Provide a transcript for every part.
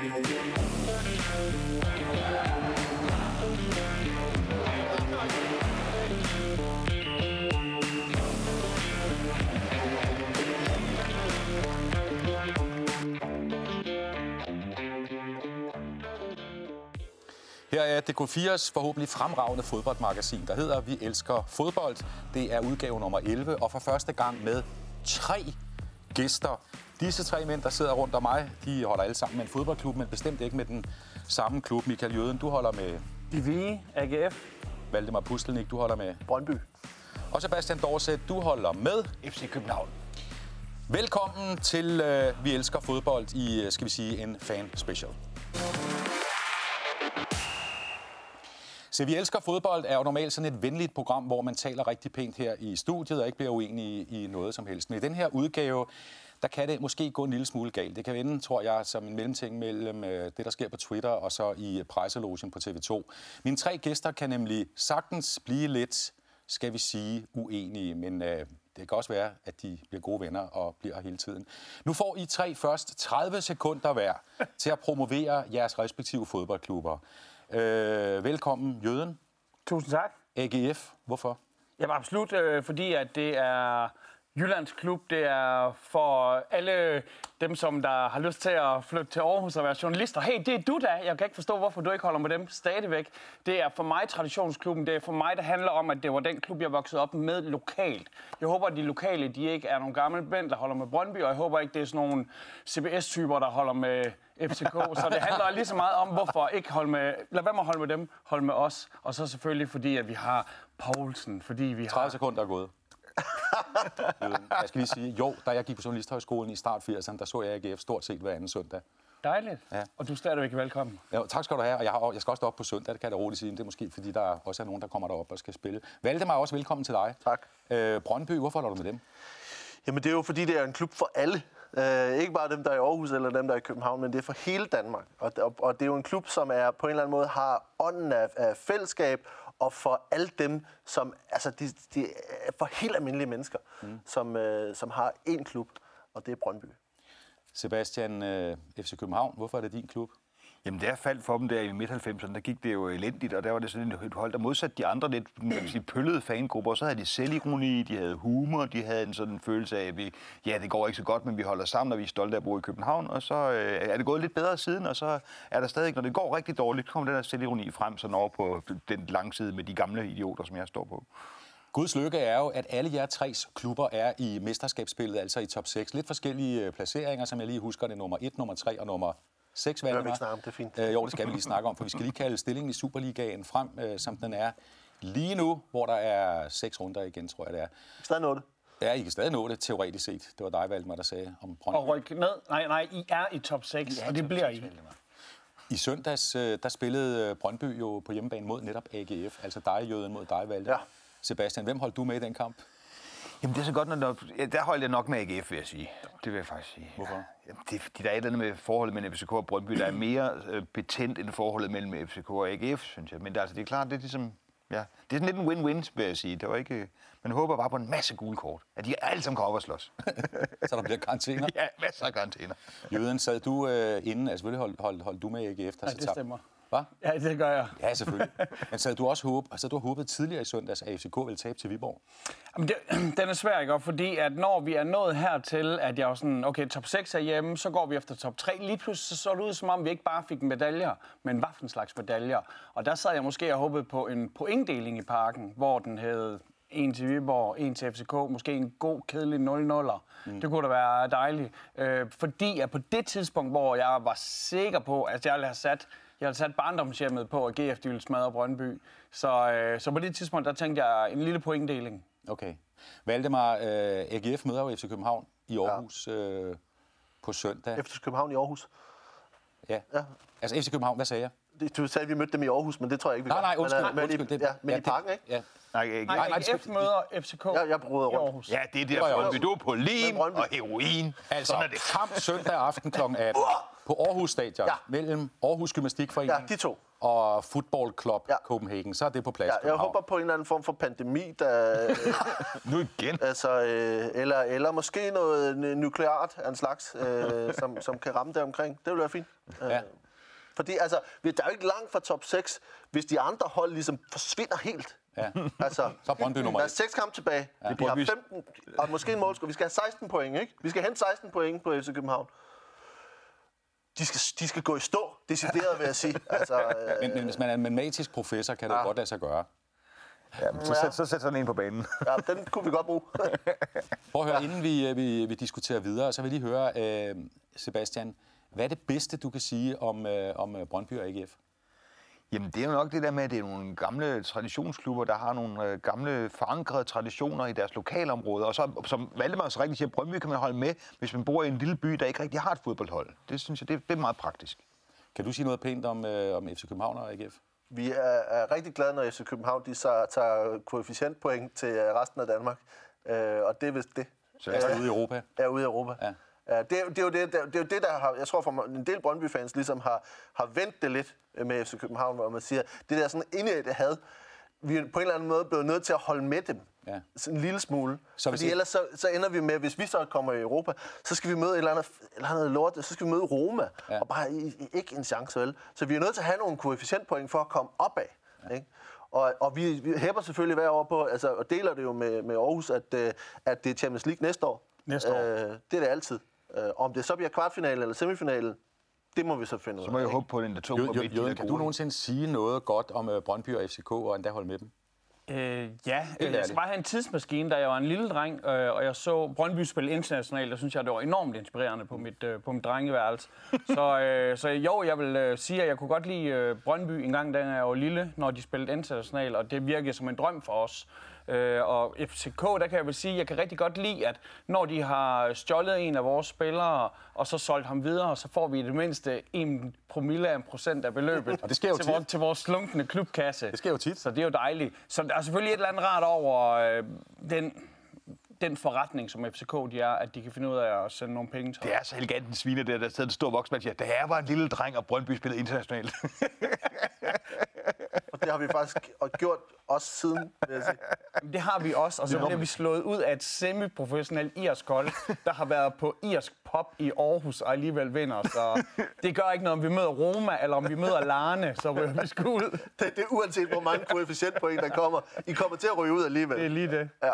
Her er DK4's forhåbentlig fremragende fodboldmagasin, der hedder Vi elsker fodbold. Det er udgave nummer 11, og for første gang med tre gæster. Disse tre mænd, der sidder rundt om mig, de holder alle sammen med en fodboldklub, men bestemt ikke med den samme klub. Michael Jøden, du holder med DVI, AGF, Valdemar Pustelnik, du holder med. Brøndby. Og Sebastian Dorset, du holder med. FC København. Velkommen til øh, Vi elsker fodbold i, øh, skal vi sige, en fan special. Så Vi elsker fodbold er jo normalt sådan et venligt program, hvor man taler rigtig pænt her i studiet og ikke bliver uenig i, i noget som helst. Men i den her udgave, der kan det måske gå en lille smule galt. Det kan vende, tror jeg, som en mellemting mellem øh, det, der sker på Twitter og så i presselogen på TV2. Mine tre gæster kan nemlig sagtens blive lidt, skal vi sige, uenige, men øh, det kan også være, at de bliver gode venner og bliver her hele tiden. Nu får I tre først 30 sekunder hver til at promovere jeres respektive fodboldklubber. Øh, velkommen, Jøden. Tusind tak. AGF. Hvorfor? Jamen absolut, øh, fordi at det er Jyllands klub. Det er for alle dem, som der har lyst til at flytte til Aarhus og være journalister. Hey, det er du da. Jeg kan ikke forstå, hvorfor du ikke holder med dem stadigvæk. Det er for mig traditionsklubben. Det er for mig, der handler om, at det var den klub, jeg voksede op med lokalt. Jeg håber, at de lokale de ikke er nogle gamle mænd, der holder med Brøndby, og jeg håber ikke, det er sådan nogle CBS-typer, der holder med FCK. Så det handler lige så meget om, hvorfor ikke holde med... Lad være med at holde med dem, hold med os. Og så selvfølgelig fordi, at vi har Poulsen, fordi vi 30 har... sekunder er gået. Jøden. jeg skal lige sige, jo, da jeg gik på Journalisthøjskolen i start 80'erne, der så jeg AGF stort set hver anden søndag. Dejligt. Ja. Og du er stadigvæk velkommen. Ja, tak skal du have, og jeg, har, jeg skal også op på søndag, det kan jeg da roligt sige. Det er måske, fordi der også er nogen, der kommer derop og skal spille. Valdemar, også velkommen til dig. Tak. Øh, Brøndby, hvorfor holder du med dem? Jamen, det er jo fordi, det er en klub for alle. Uh, ikke bare dem, der er i Aarhus eller dem, der er i København, men det er for hele Danmark. Og, og, og det er jo en klub, som er på en eller anden måde har ånden af, af fællesskab, og for alle dem, som altså, de, de er for helt almindelige mennesker, mm. som, uh, som har én klub, og det er Brøndby. Sebastian, øh, FC København, hvorfor er det din klub? Jamen, der faldt for dem der i midt-90'erne, der gik det jo elendigt, og der var det sådan et hold, der modsat de andre lidt man kan sige, pøllede fangrupper, så havde de selvironi, de havde humor, de havde en sådan følelse af, at vi, ja, det går ikke så godt, men vi holder sammen, og vi er stolte af at bo i København, og så øh, er det gået lidt bedre siden, og så er der stadig, når det går rigtig dårligt, kommer den der selvironi frem sådan over på den lange side med de gamle idioter, som jeg står på. Guds lykke er jo, at alle jer tres klubber er i mesterskabsspillet, altså i top 6. Lidt forskellige øh, placeringer, som jeg lige husker. Det er nummer 1, nummer 3 og nummer 6, vil Valdemar. ikke snakke om, det er fint. Øh, jo, det skal vi lige snakke om, for vi skal lige kalde stillingen i Superligaen frem, øh, som den er lige nu, hvor der er seks runder igen, tror jeg det er. Stadig noget. Ja, I kan stadig nå det, teoretisk set. Det var dig, Valdemar, der sagde om Brøndby. Og rykke ned. Nej, nej, I er i top 6, og det bliver I. I søndags, øh, der spillede øh, Brøndby jo på hjemmebane mod netop AGF, altså dig, Jøden, mod dig, Valde. Ja. Sebastian, hvem holdt du med i den kamp? Jamen, det er så godt, når ja, der holdt jeg nok med AGF, vil jeg sige. Det vil jeg faktisk sige. Hvorfor? Jamen, det er fordi, der er et eller andet med forholdet mellem FCK og Brøndby, der er mere øh, betændt end forholdet mellem FCK og AGF, synes jeg. Men det, er altså, det er klart, det er ligesom... Ja, det er sådan lidt en win-win, vil jeg sige. Det var ikke, man håber bare på en masse gule kort. At de alle sammen kommer op og slås. Så der bliver karantæner. ja, masser af karantæner. Jøden, sad du øh, inden, altså selvfølgelig holdt hold, hold du med AGF, der Ja, det stemmer. Hvad? Ja, det gør jeg. Ja, selvfølgelig. Men sad du også håb, altså, du har håbet tidligere i søndags, at FCK ville tabe til Viborg? Jamen, det, den er svær, ikke? Og Fordi at når vi er nået hertil, at jeg er sådan, okay, top 6 er hjemme, så går vi efter top 3. Lige pludselig så, så det ud, som om vi ikke bare fik medaljer, men hvad for en slags medaljer. Og der sad jeg måske og håbede på en pointdeling i parken, hvor den hed en til Viborg, en til FCK, måske en god, kedelig 0-0'er. Mm. Det kunne da være dejligt. Øh, fordi at på det tidspunkt, hvor jeg var sikker på, at jeg ville have sat jeg havde sat barndomshjemmet på, at GF ville smadre Brøndby. Så, øh, så på det tidspunkt, der tænkte jeg en lille pointdeling. Okay. Valdemar, øh, AGF møder jo FC København i Aarhus ja. øh, på søndag. Efter København i Aarhus. Ja. Ja. Altså FC København, hvad sagde jeg? Det- Du sagde, at vi mødte dem i Aarhus, men det tror jeg ikke, vi Nej, gør. nej, undskyld. Men, øh, men, undskyld i, det, ja, men i parken, ikke? Ja. Nej, ikke. Nej, nej, nej, AGF møder FCK Jeg, jeg bryder i rundt. Aarhus. Ja, det er der, Brøndby. Du er på lim Men og heroin. Altså, Sådan er det. kamp søndag aften kl. 18 på Aarhus Stadion Ja. mellem Aarhus Gymnastikforening Ja, de to. og Football Club Ja. Copenhagen. Så er det på plads. Ja, jeg København. håber på en eller anden form for pandemi, der, Nu igen. altså, øh, eller, eller måske noget nukleart af en slags, øh, som, som kan ramme der omkring. Det vil være fint. Øh, Ja. Fordi altså, vi- der er jo ikke langt fra top 6, hvis de andre hold ligesom forsvinder helt. Ja. Altså, Så er Brøndby nummer der er et. seks kampe tilbage. Ja. Vi har Brøndby- 15, og måske en målscore. Vi skal have 16 point, ikke? Vi skal hente 16 point på FC København. De skal, de skal gå i stå, decideret vil jeg sige. Altså, øh, Men, men hvis man er en matematisk professor, kan det jo godt lade sig gøre. Ja, så, sæt, så sæt sådan en på banen. ja, den kunne vi godt bruge. Prøv at høre, inden vi, øh, vi, vi diskuterer videre, så vil jeg lige høre, øh, Sebastian, hvad er det bedste, du kan sige om, øh, om øh, Brøndby og AGF? Jamen, det er jo nok det der med, at det er nogle gamle traditionsklubber, der har nogle øh, gamle forankrede traditioner i deres lokalområde. Og så, som Valdemar så rigtigt siger, Brøndby kan man holde med, hvis man bor i en lille by, der ikke rigtig har et fodboldhold. Det synes jeg, det, det er meget praktisk. Kan du sige noget pænt om, øh, om FC København og AGF? Vi er, er rigtig glade, når FC København de så tager koefficientpoint til øh, resten af Danmark. Øh, og det er vist det. Så Altså ude i Europa? er ude i Europa. Ja. Ja, det, er, det, er jo det, der, det er jo det, der har, jeg tror for en del Brøndby-fans ligesom har, har vendt det lidt med FC København, hvor man siger, det der sådan indædte had, vi er på en eller anden måde blevet nødt til at holde med dem. Ja. Sådan en lille smule. Så Fordi I- ellers så, så ender vi med, hvis vi så kommer i Europa, så skal vi møde et eller andet, et eller andet lort, så skal vi møde Roma, Ja. og bare i, i, ikke en chance vel. Så vi er nødt til at have nogle koefficientpoint for at komme opad. Ja. Ikke? Og, og vi, vi hæpper selvfølgelig hver år på, altså, og deler det jo med, med Aarhus, at, øh, at det er Champions League næste år. Næste år. Øh, det er det altid. Øh, om det så bliver kvartfinale eller semifinale, det må vi så finde ud af. Så må jeg ikke? håbe på, at den der to Jo, på jo, kan du nogensinde sige noget godt om øh, Brøndby og FCK, og endda holde med dem? Øh, ja, øh, jeg skal bare have en tidsmaskine, da jeg var en lille dreng, øh, og jeg så Brøndby spille internationalt, og synes jeg, det var enormt inspirerende på mit, øh, på mit drengeværelse. så, øh, så jo, jeg vil øh, sige, at jeg kunne godt lide øh, Brøndby en gang, da jeg var lille, når de spillede internationalt, og det virkede som en drøm for os. Øh, og FCK, der kan jeg vel sige, at jeg kan rigtig godt lide, at når de har stjålet en af vores spillere, og så solgt ham videre, så får vi i det mindste en promille af en procent af beløbet Og det sker jo til, tit. vores, til vores slunkne klubkasse. Det sker jo tit. Så det er jo dejligt. Så der er selvfølgelig et eller andet rart over øh, den, den forretning, som FCK de er, at de kan finde ud af at sende nogle penge til Det er så elegant en svine, der, der sidder en stor voksmand og siger, da jeg var en lille dreng, og Brøndby spillede internationalt. Og det har vi faktisk gjort også siden, vil jeg sige. Det har vi også, og så bliver vi slået ud af et semi-professionelt irsk hold, der har været på irsk pop i Aarhus og alligevel vinder. Så det gør ikke noget, om vi møder Roma, eller om vi møder Larne, så ryger vi sgu ud. Det, det er uanset, hvor mange koefficientpoint der kommer. I kommer til at ryge ud alligevel. Det er lige det. Ja.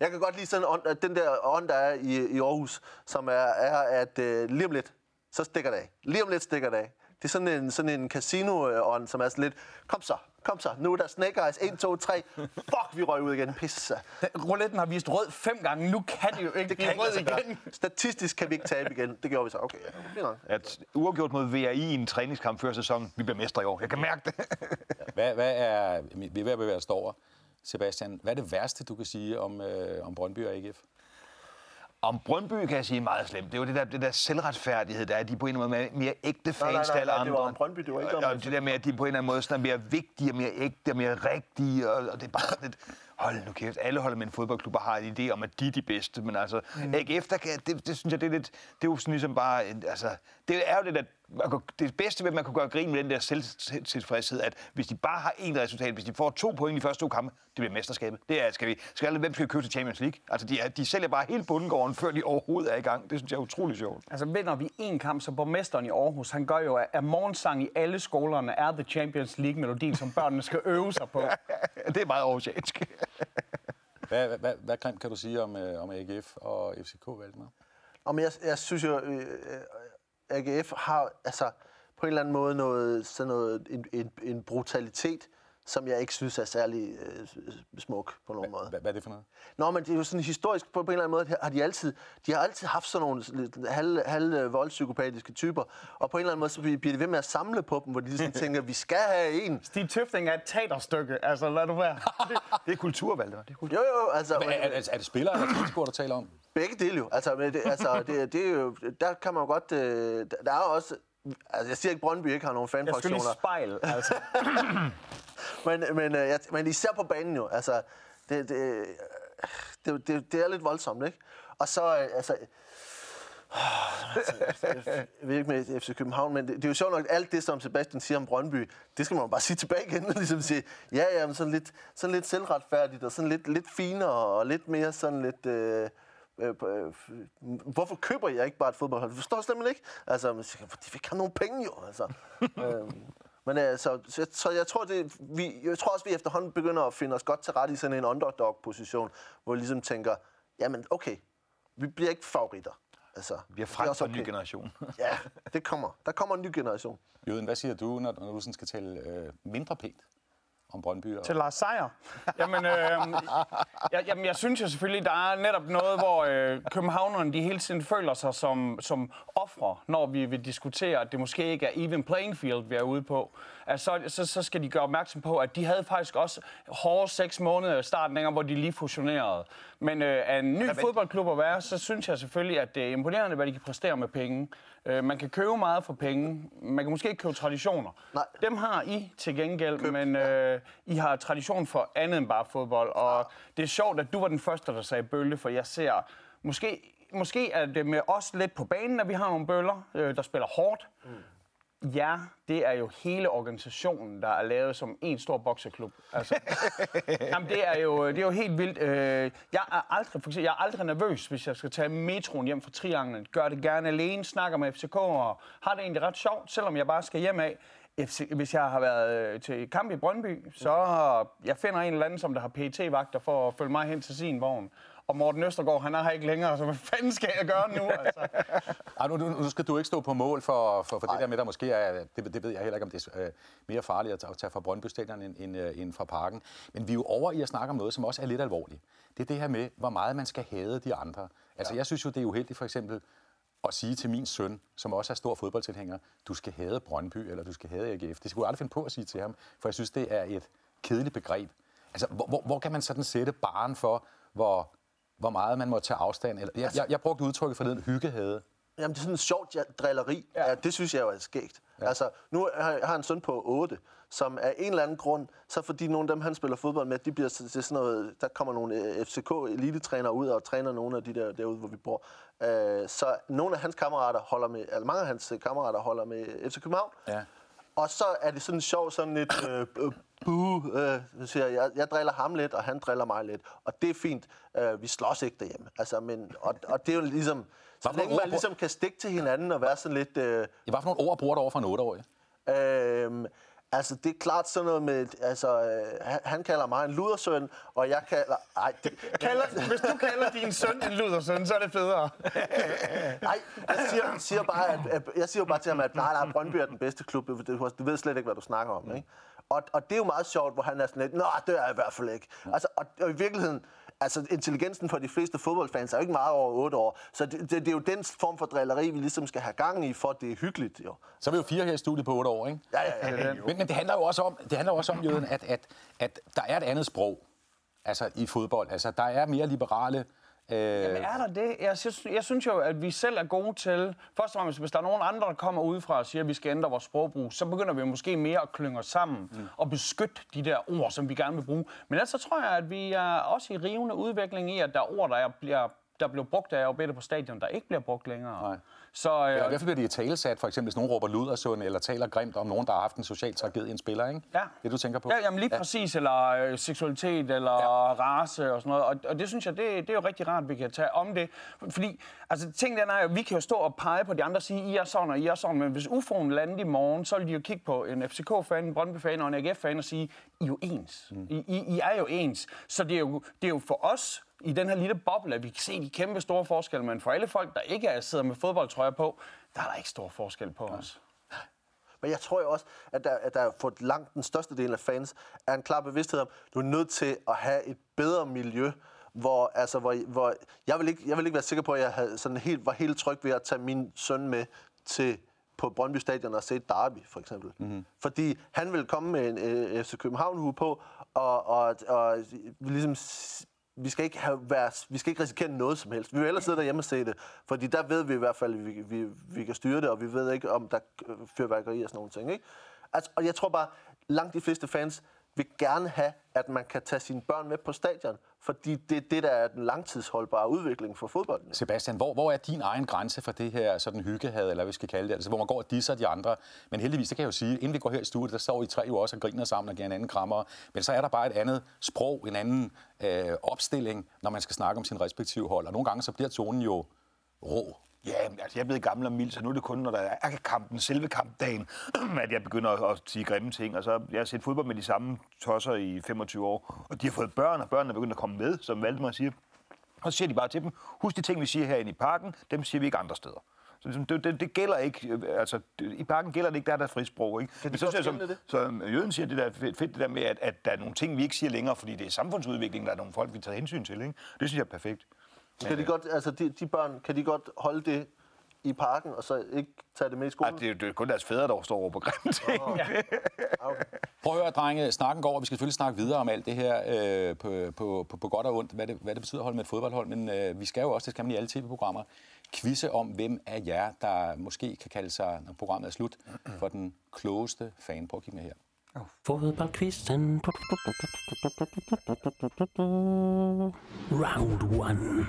Jeg kan godt lide sådan ånd, at den der ånd, der er i, i Aarhus, som er, er at øh, lige om lidt, så stikker det af. Lige om lidt stikker det af. Det er sådan en, sådan en casino-ånd, som er sådan lidt, kom så, kom så, nu er der Snake Eyes, 1, 2, 3, fuck, vi røg ud igen, pisse. Rouletten har vist rød fem gange, nu kan det jo ikke Det blive kan rød lade sig gøre. igen. Statistisk kan vi ikke tabe igen. Det gjorde vi så. Okay, ja. At uafgjort mod VRI i en træningskamp før sæsonen, vi bliver mestre i år. Jeg kan mærke det. Hvad, hvad er, vi er ved at bevæge os over. Sebastian, hvad er det værste, du kan sige om, øh, om Brøndby og AGF? Om Brøndby kan jeg sige meget slemt. Det er jo det der, det der selvretfærdighed, der er. De er på en eller anden måde mere ægte fans nej, nej, nej, det andre. var om Brøndby, det var ikke om og, og det der med, at de på en eller anden måde sådan er mere vigtige, mere ægte, og mere rigtige. Og, og det er bare lidt, hold nu kæft, alle holder med en fodboldklub og har en idé om, at de er de bedste. Men altså, mm. AGF, der kan, det, det, synes jeg, det er lidt, det er jo sådan ligesom bare, altså, det er jo det der, man kunne- det bedste ved, at man kunne gøre grin med den der selvtilfredshed, at hvis de bare har én resultat, hvis de får to point i de første to kampe, det bliver mesterskabet. Det er, skal vi, skal alle, hvem skal vi købe til Champions League? Altså, de, er, de sælger bare hele bundegården, før de overhovedet er i gang. Det synes jeg er utrolig sjovt. Altså vinder vi en kamp, så borgmesteren i Aarhus, han gør jo, at morgensang i alle skolerne er The Champions League-melodien, som børnene skal øve sig på. det er meget aarhusiansk. Hvad, hvad, hvad, hvad kan du sige om, øh, om AGF og FCK, Valdemar? Og men jeg, jeg synes jo, øh, øh, AGF har altså på en eller anden måde noget, sådan noget, en, en, en brutalitet, som jeg ikke synes er særlig øh, smuk på nogen måde. Hvad, hvad er det for noget? Nå, men det er jo sådan historisk, på, på en eller anden måde, har de altid, de har altid haft sådan nogle halv, halv voldspsykopatiske typer, og på en eller anden måde, så bliver de ved med at samle på dem, hvor de ligesom tænker, vi skal have en. Stig Tøfting er et teaterstykke, altså lad du være. Det er kultur, Valder. Det er kultur. Jo, jo, altså, Er, er, er det spillere eller tilskuere, der taler om? Begge dele jo. Altså, men det, altså det, det er jo, der kan man jo godt... Øh, der- er også... Altså, jeg siger ikke, Brøndby ikke har nogen Jeg skal lige fanfraktioner, spejl, altså. men, men, øh, jeg, men især på banen jo. Altså, det, det, det, det, det er lidt voldsomt, ikke? Og så, øh, altså... jeg ved ikke med FC København, men det, det er jo sjovt nok, at alt det, som Sebastian siger om Brøndby, det skal man jo bare sige tilbage igen, og ligesom sige, ja, ja, men sådan lidt, sådan lidt selvretfærdigt, og sådan lidt, lidt finere, og lidt mere sådan lidt... Øh, øh, øh, hvorfor køber jeg ikke bare et fodboldhold? Det forstår jeg simpelthen ikke. Altså, vi ikke har nogen penge jo. Altså. øh, men altså, så, så jeg tror, det, vi, jeg tror også, vi efterhånden begynder at finde os godt til ret i sådan en underdog-position, hvor vi ligesom tænker, jamen okay, vi bliver ikke favoritter. Altså, Vi har er frem for en ny generation. Ja, det kommer. Der kommer en ny generation. Jøden, hvad siger du, når, når du sådan skal tale øh, mindre pænt om Brøndby? Og... Til Lars Seier. Jamen, øh, jeg, jamen, jeg synes jo selvfølgelig, der er netop noget, hvor øh, københavnerne de hele tiden føler sig som, som ofre, når vi vil diskutere, at det måske ikke er even playing field, vi er ude på. Altså, så, så skal de gøre opmærksom på, at de havde faktisk også hårde seks måneder i starten, dengang, hvor de lige fusionerede. Men øh, af en ny fodboldklub at være, så synes jeg selvfølgelig, at det er imponerende, hvad de kan præstere med penge. Øh, man kan købe meget for penge. Man kan måske ikke købe traditioner. Nej. Dem har I til gengæld, Købt, men øh, I har tradition for andet end bare fodbold. Og det er sjovt, at du var den første, der sagde bølle, for jeg ser... Måske, måske er det med os lidt på banen, at vi har nogle bøller, øh, der spiller hårdt. Mm. Ja, det er jo hele organisationen, der er lavet som en stor bokseklub. Altså, jamen, det, er jo, det er jo helt vildt. Øh, jeg er aldrig, for eksempel, jeg er aldrig nervøs, hvis jeg skal tage metroen hjem fra Trianglen. Gør det gerne alene, snakker med FCK og har det egentlig ret sjovt, selvom jeg bare skal hjem af. FC, hvis jeg har været øh, til kamp i Brøndby, så jeg finder en eller anden, som der har pt vagter for at følge mig hen til sin vogn. Og Morten Østergaard, han er her ikke længere, så hvad fanden skal jeg gøre nu? Altså? Ej, nu, nu, skal du ikke stå på mål for, for, for det der med, der måske er, det, det ved jeg heller ikke, om det er øh, mere farligt at tage- fra Brøndby Stadion end, end, øh, end fra parken. Men vi er jo over i at snakke om noget, som også er lidt alvorligt. Det er det her med, hvor meget man skal hade de andre. Altså, jeg synes jo, det er uheldigt for eksempel at sige til min søn, som også er stor fodboldtilhænger, du skal hade Brøndby, eller du skal hade AGF. Det skulle jeg aldrig finde på at sige til ham, for jeg synes, det er et kedeligt begreb. Altså, hvor, hvor, hvor kan man sådan sætte baren for, hvor, hvor meget man må tage afstand? Eller, jeg, jeg, jeg brugte udtrykket for den hyggehade. Jamen, det er sådan en sjovt drilleri. Ja. Ja, det synes jeg jo er skægt. Ja. Altså, nu har jeg har en søn på 8, som af en eller anden grund, så fordi nogle af dem, han spiller fodbold med, de bliver til sådan noget, der kommer nogle øh, FCK-elitetrænere ud og træner nogle af de der derude, hvor vi bor. Øh, så nogle af hans kammerater holder med, eller mange af hans øh, kammerater holder med FC København. Ja. Og så er det sådan sjovt, sådan lidt øh, øh, buh, øh, siger jeg, jeg, driller ham lidt, og han driller mig lidt. Og det er fint. Øh, vi slås ikke derhjemme. Altså, men, og, og det er jo ligesom, så længe man ligesom kan stikke til hinanden og være sådan lidt... Øh, I hvad for nogle ord bruger du over for en 8-årig? Øhm, altså, det er klart sådan noget med, altså, øh, han, han kalder mig en ludersøn, og jeg kalder... Ej, det, Kalder, hvis du kalder din søn en ludersøn, så er det federe. ej jeg, siger, siger bare, at, at, jeg siger bare til ham, at nej, nej, Brøndby er den bedste klub, du, du, du ved slet ikke, hvad du snakker om, ikke? Og, og det er jo meget sjovt, hvor han er sådan lidt, nå, det er jeg i hvert fald ikke. Altså, og, og i virkeligheden, altså intelligensen for de fleste fodboldfans er jo ikke meget over 8 år, så det, det, det er jo den form for drilleri, vi ligesom skal have gang i, for at det er hyggeligt, jo. Så er vi jo fire her i studiet på 8 år, ikke? Ja, ja, ja. Men, men det handler jo også om, det handler også om Jøden, at, at, at der er et andet sprog altså, i fodbold. Altså, der er mere liberale... Øh, Men er der det? Jeg synes, jeg synes jo, at vi selv er gode til... Først og fremmest, hvis der er nogen andre, der kommer udefra og siger, at vi skal ændre vores sprogbrug, så begynder vi måske mere at klynge os sammen mm. og beskytte de der ord, som vi gerne vil bruge. Men ellers så tror jeg, at vi er også i rivende udvikling i, at der er ord, der, er, bliver, der bliver brugt af og på stadion, der ikke bliver brugt længere. Nej. Så Ja, øh, I hvert fald bliver det i talesat, for eksempel hvis nogen råber ludersund, eller taler grimt om nogen, der har haft en social tragedie i en spiller, ikke? Ja. Det du tænker på? Ja, jamen lige præcis, eller øh, seksualitet, eller ja. race og sådan noget. Og, og det synes jeg, det, det er jo rigtig rart, at vi kan tage om det. Fordi, altså ting den er jo, vi kan jo stå og pege på de andre og sige, I er sådan, og I er sådan, men hvis UFO'en landede i morgen, så vil de jo kigge på en FCK-fan, en Brøndby-fan og en AGF-fan og sige, I er jo ens. Mm. I, I, I er jo ens. Så det er jo, det er jo for os, i den her lille boble, at vi kan se de kæmpe store forskelle, men for alle folk, der ikke er, sidder med fodboldtrøjer på, der er der ikke stor forskel på os. Men jeg tror jo også, at der, at der for langt den største del af fans er en klar bevidsthed om, at du er nødt til at have et bedre miljø, hvor, altså, hvor, hvor jeg, vil ikke, jeg vil ikke være sikker på, at jeg havde sådan helt, var helt tryg ved at tage min søn med til på Brøndby Stadion og se derby, for eksempel. Mm-hmm. Fordi han vil komme med en øh, FC København-hue på, og, og, og ligesom s- vi skal ikke have være, vi skal ikke risikere noget som helst. Vi vil ellers sidde derhjemme og se det, fordi der ved vi i hvert fald, at vi, vi, vi kan styre det, og vi ved ikke, om der er fyrværkeri og sådan nogle ting. Ikke? Altså, og jeg tror bare, langt de fleste fans vil gerne have, at man kan tage sine børn med på stadion, fordi det er det, der er den langtidsholdbare udvikling for fodbolden. Sebastian, hvor, hvor er din egen grænse for det her sådan hyggehad, eller hvad vi skal kalde det, altså hvor man går og disser de andre. Men heldigvis, det kan jeg jo sige, inden vi går her i studiet, der står I tre jo også og griner sammen og giver en anden krammer. Men så er der bare et andet sprog, en anden øh, opstilling, når man skal snakke om sin respektive hold. Og nogle gange så bliver tonen jo rå. Ja, men altså, jeg er blevet gammel og mild, så nu er det kun, når der er kampen, selve kampdagen, at jeg begynder at, at sige grimme ting. Og så jeg har set fodbold med de samme tosser i 25 år, og de har fået børn, og børnene er begyndt at komme med, som Valdemar siger. Og så siger de bare til dem, husk de ting, vi siger herinde i parken, dem siger vi ikke andre steder. Så det, det, det gælder ikke, øh, altså det- i parken gælder det ikke, der er der frisprog, ikke? Kan Men så skelne som, så Jøden siger det der fedt, det der med, at, at der er nogle ting, vi ikke siger længere, fordi det er samfundsudvikling, der er nogle folk, vi tager hensyn til, ikke? Det synes jeg er perfekt. Kan de godt, altså de, de børn, kan de godt holde det i parken, og så ikke tage det med i Ej, skolen? det, er- det er kun deres fædre, der står over på grimme ting. Prøv at høre, drenge, snakken går, og vi skal selvfølgelig snakke videre om alt det her øh, på, på, på, på godt og ondt, hvad det, hvad det betyder at holde med et fodboldhold, men øh, vi skal jo også, det skal man i alle tv-programmer, quizze om, hvem af jer, der måske kan kalde sig, når programmet er slut, for den klogeste fan. Prøv at kigge med her. Fodboldquizzen. Round one.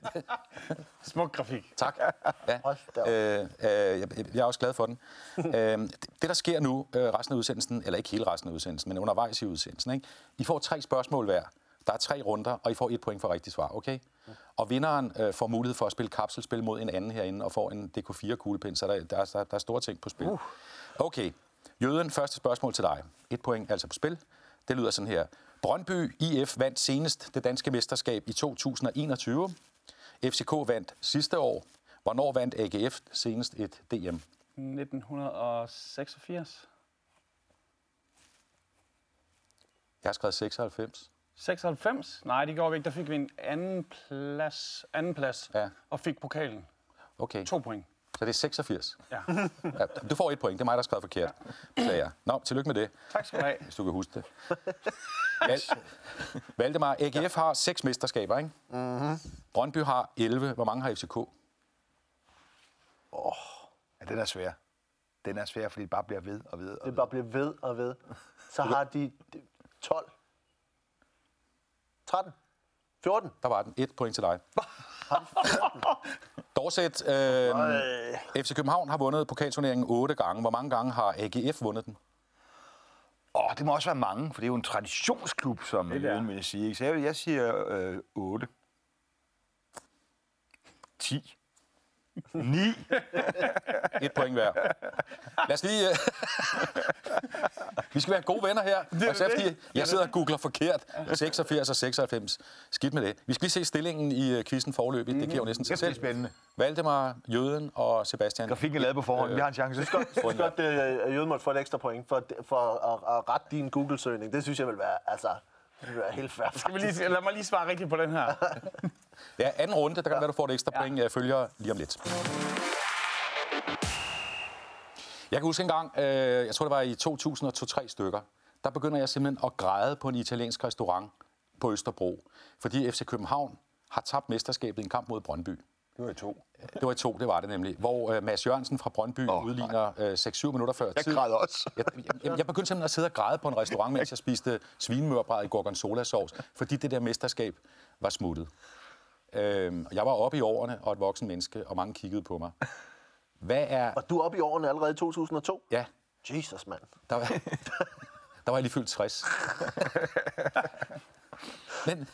Smuk grafik. Tak. Ja. Øh, øh, jeg, jeg er også glad for den. øh, det, det, der sker nu, øh, resten af udsendelsen, eller ikke hele resten af udsendelsen, men undervejs i udsendelsen, ikke? I får tre spørgsmål hver. Der er tre runder, og I får et point for rigtigt svar, okay? Og vinderen øh, får mulighed for at spille kapselspil mod en anden herinde, og får en DK4-kuglepind, så der, der, der, der er store ting på spil. Okay, Jøden, første spørgsmål til dig. Et point altså på spil. Det lyder sådan her. Brøndby IF vandt senest det danske mesterskab i 2021. FCK vandt sidste år. Hvornår vandt AGF senest et DM? 1986. Jeg har skrevet 96. 96? Nej, det gjorde vi ikke. Der fik vi en anden plads, anden plads Ja. og fik pokalen. Okay, To point. Så det er 86. Ja. Ja, du får et point. Det er mig, der har skrevet forkert. Beklager. Nå, tillykke med det, Tak skal du have. hvis du kan huske det. Val- Valdemar, AGF har seks mesterskaber, ikke? Mm-hmm. Brøndby har 11. Hvor mange har FCK? Ja, den er svær. Den er svær, fordi det bare bliver ved og ved. Og Det ved. bare bliver ved og ved. Så har de 12. 13. 14. Der var den. Et point til dig. Dorset, øh, FC København har vundet pokalturneringen otte gange. Hvor mange gange har AGF vundet den? Åh, det må også være mange, for det er jo en traditionsklub, som er. Jørgen vil sige. ikke? Så jeg, jeg siger øh, 8. 10. 9. Et point hver. Lad os lige... øh, Vi skal være gode venner her. Det altså, fordi jeg sidder og googler forkert. 86 og 96. Skidt med det. Vi skal lige se stillingen i øh, quizzen forløbigt. Det giver jo næsten sig Det selv. spændende. Valdemar, Jøden og Sebastian. Grafikken er lavet på forhånd. Vi har en chance. Jeg synes godt, at Jøden måtte få et ekstra point for, for at, at rette din Google-søgning. Det synes jeg vil være, altså, det være helt fair. Skal vi lige, lad mig lige svare rigtigt på den her. Ja, anden runde. Der kan være, du får et ekstra point. Jeg følger lige om lidt. Jeg kan huske en gang, øh, jeg tror det var i 2002-3 stykker, der begynder jeg simpelthen at græde på en italiensk restaurant på Østerbro, fordi FC København har tabt mesterskabet i en kamp mod Brøndby. Det var i to. Det var i to, det var det nemlig. Hvor øh, Mads Jørgensen fra Brøndby oh, udligner øh, 6-7 minutter før Jeg tid. græd også. Jeg, jeg, jeg begyndte simpelthen at sidde og græde på en restaurant, mens jeg spiste svinemørbræd i gorgonzola-sovs, fordi det der mesterskab var smuttet. Og jeg var oppe i årene og et voksen menneske, og mange kiggede på mig. Hvad er... Og du er oppe i årene allerede i 2002? Ja, Jesus, mand. der var, der var jeg lige fyldt 60. Men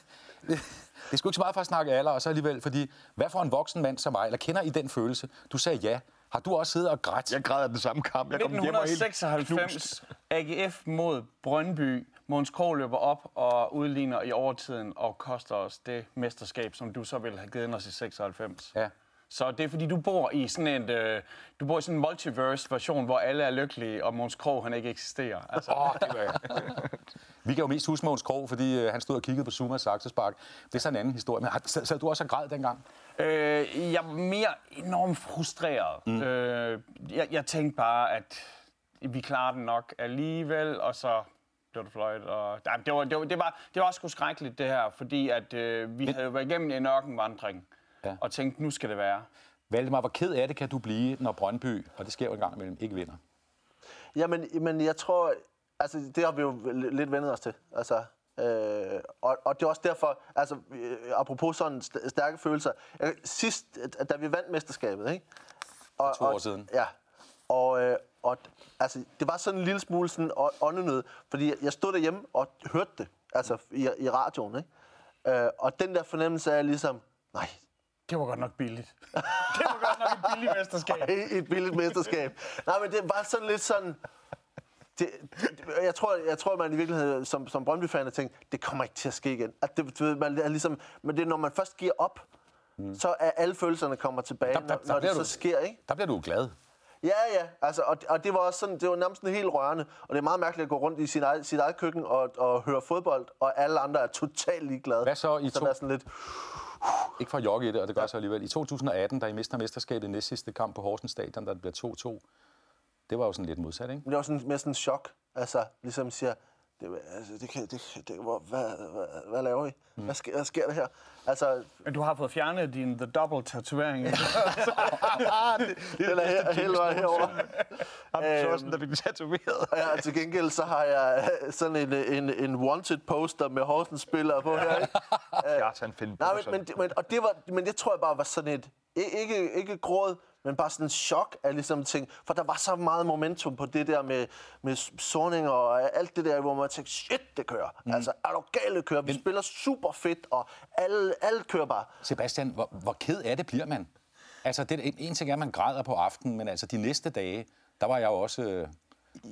det er sgu ikke så meget for at snakke alder, og så alligevel, fordi hvad for en voksen mand som mig, eller kender I den følelse? Du sagde ja. Har du også siddet og grædt? Jeg græd af den samme kamp. Jeg kom hjem og helt 1996, AGF mod Brøndby. Måns Krog løber op og udligner i overtiden og koster os det mesterskab, som du så ville have givet os i 96. Ja. Så det er fordi, du bor i sådan en, øh, du bor i sådan en multiverse-version, hvor alle er lykkelige, og Måns Krog, han ikke eksisterer. Altså, Åh, det var Vi kan jo mest huske Mogens Krog, fordi øh, han stod og kiggede på Zumas saksespark. Det er så en anden historie. Men har- sad, sad du også og græd dengang? Øh, jeg var mere enormt frustreret. Mm. Øh, jeg, jeg tænkte bare, at vi klarer den nok alligevel, og så blev det fløjt. Og, nej, det, var, det, var, det, var, det var sgu skrækkeligt, det her, fordi at, øh, vi havde jo været igennem en ørkenvandring, Ja. og tænkte, nu skal det være. Valdemar, hvor ked af det kan du blive, når Brøndby, og det sker jo en gang imellem, ikke vinder? Jamen, men jeg tror, altså, det har vi jo li- lidt vendet os til. Altså, øh, og, og det er også derfor, altså, øh, apropos sådan st- stærke følelser. Jeg, sidst, øh, da vi vandt mesterskabet, ikke? Og, To år og, siden. Ja. Og, øh, og altså, det var sådan en lille smule sådan åndenød, fordi jeg stod derhjemme og hørte det, altså i, i radioen, ikke? Øh, og den der fornemmelse af ligesom, nej, Det var godt nok billigt. det var godt nok et billigt mesterskab. et billigt mesterskab. Nej, men det var sådan lidt sådan... Det, det, jeg, tror, jeg tror, man i virkeligheden som, som Brøndby-fan har tænkt, det kommer ikke til at ske igen. At det, du ved, man er ligesom, men det er, når man først giver op, mm. så er alle følelserne kommer tilbage, Der- der- når, der når det så du- sker, ikke? Der bliver du glad. Ja, ja, altså, og, og det var også sådan, det var nærmest helt rørende, og det er meget mærkeligt at gå rundt i sin eget, sit eget køkken og, og høre fodbold, og alle andre er totalt ligeglade. Hvad så i så to- sådan lidt, Ikke for at jogge i det, og det gør så alligevel. I 2018, da I mister mesterskabet i næst sidste kamp på Horsens Stadion, der bliver 2-2, det var jo sådan lidt modsat, ikke? Men det var sådan mere sådan en chok. Altså, ligesom siger, det, altså, det kan, det, det, hvor, hvad, hvad, hvad laver I? Hvad, sker, hvad sker der her? Altså, Men du har fået fjernet din The Double tatovering. den er her, hele vejen herover. Ham Øhm. Thorsten, der fik den tatoveret. Ja, til gengæld så har jeg øh, sådan en, en, en wanted poster med Horsens spillere på her. Ikke? Kjartan Finn Nej, men, men, men, og det var, men det tror jeg bare var sådan et, ikke, ikke gråd, men bare sådan en chok af ligesom ting. For der var så meget momentum på det der med, med Sorning og alt det der, hvor man tænkte, shit, det kører. Mm. Altså, er du galt, det kører. Vi men, spiller super fedt, og alle, alle kører bare. Sebastian, hvor, hvor ked af det bliver man? Altså, det, en, en ting er, at man græder på aftenen, men altså de næste dage, der var jeg jo også... Øh,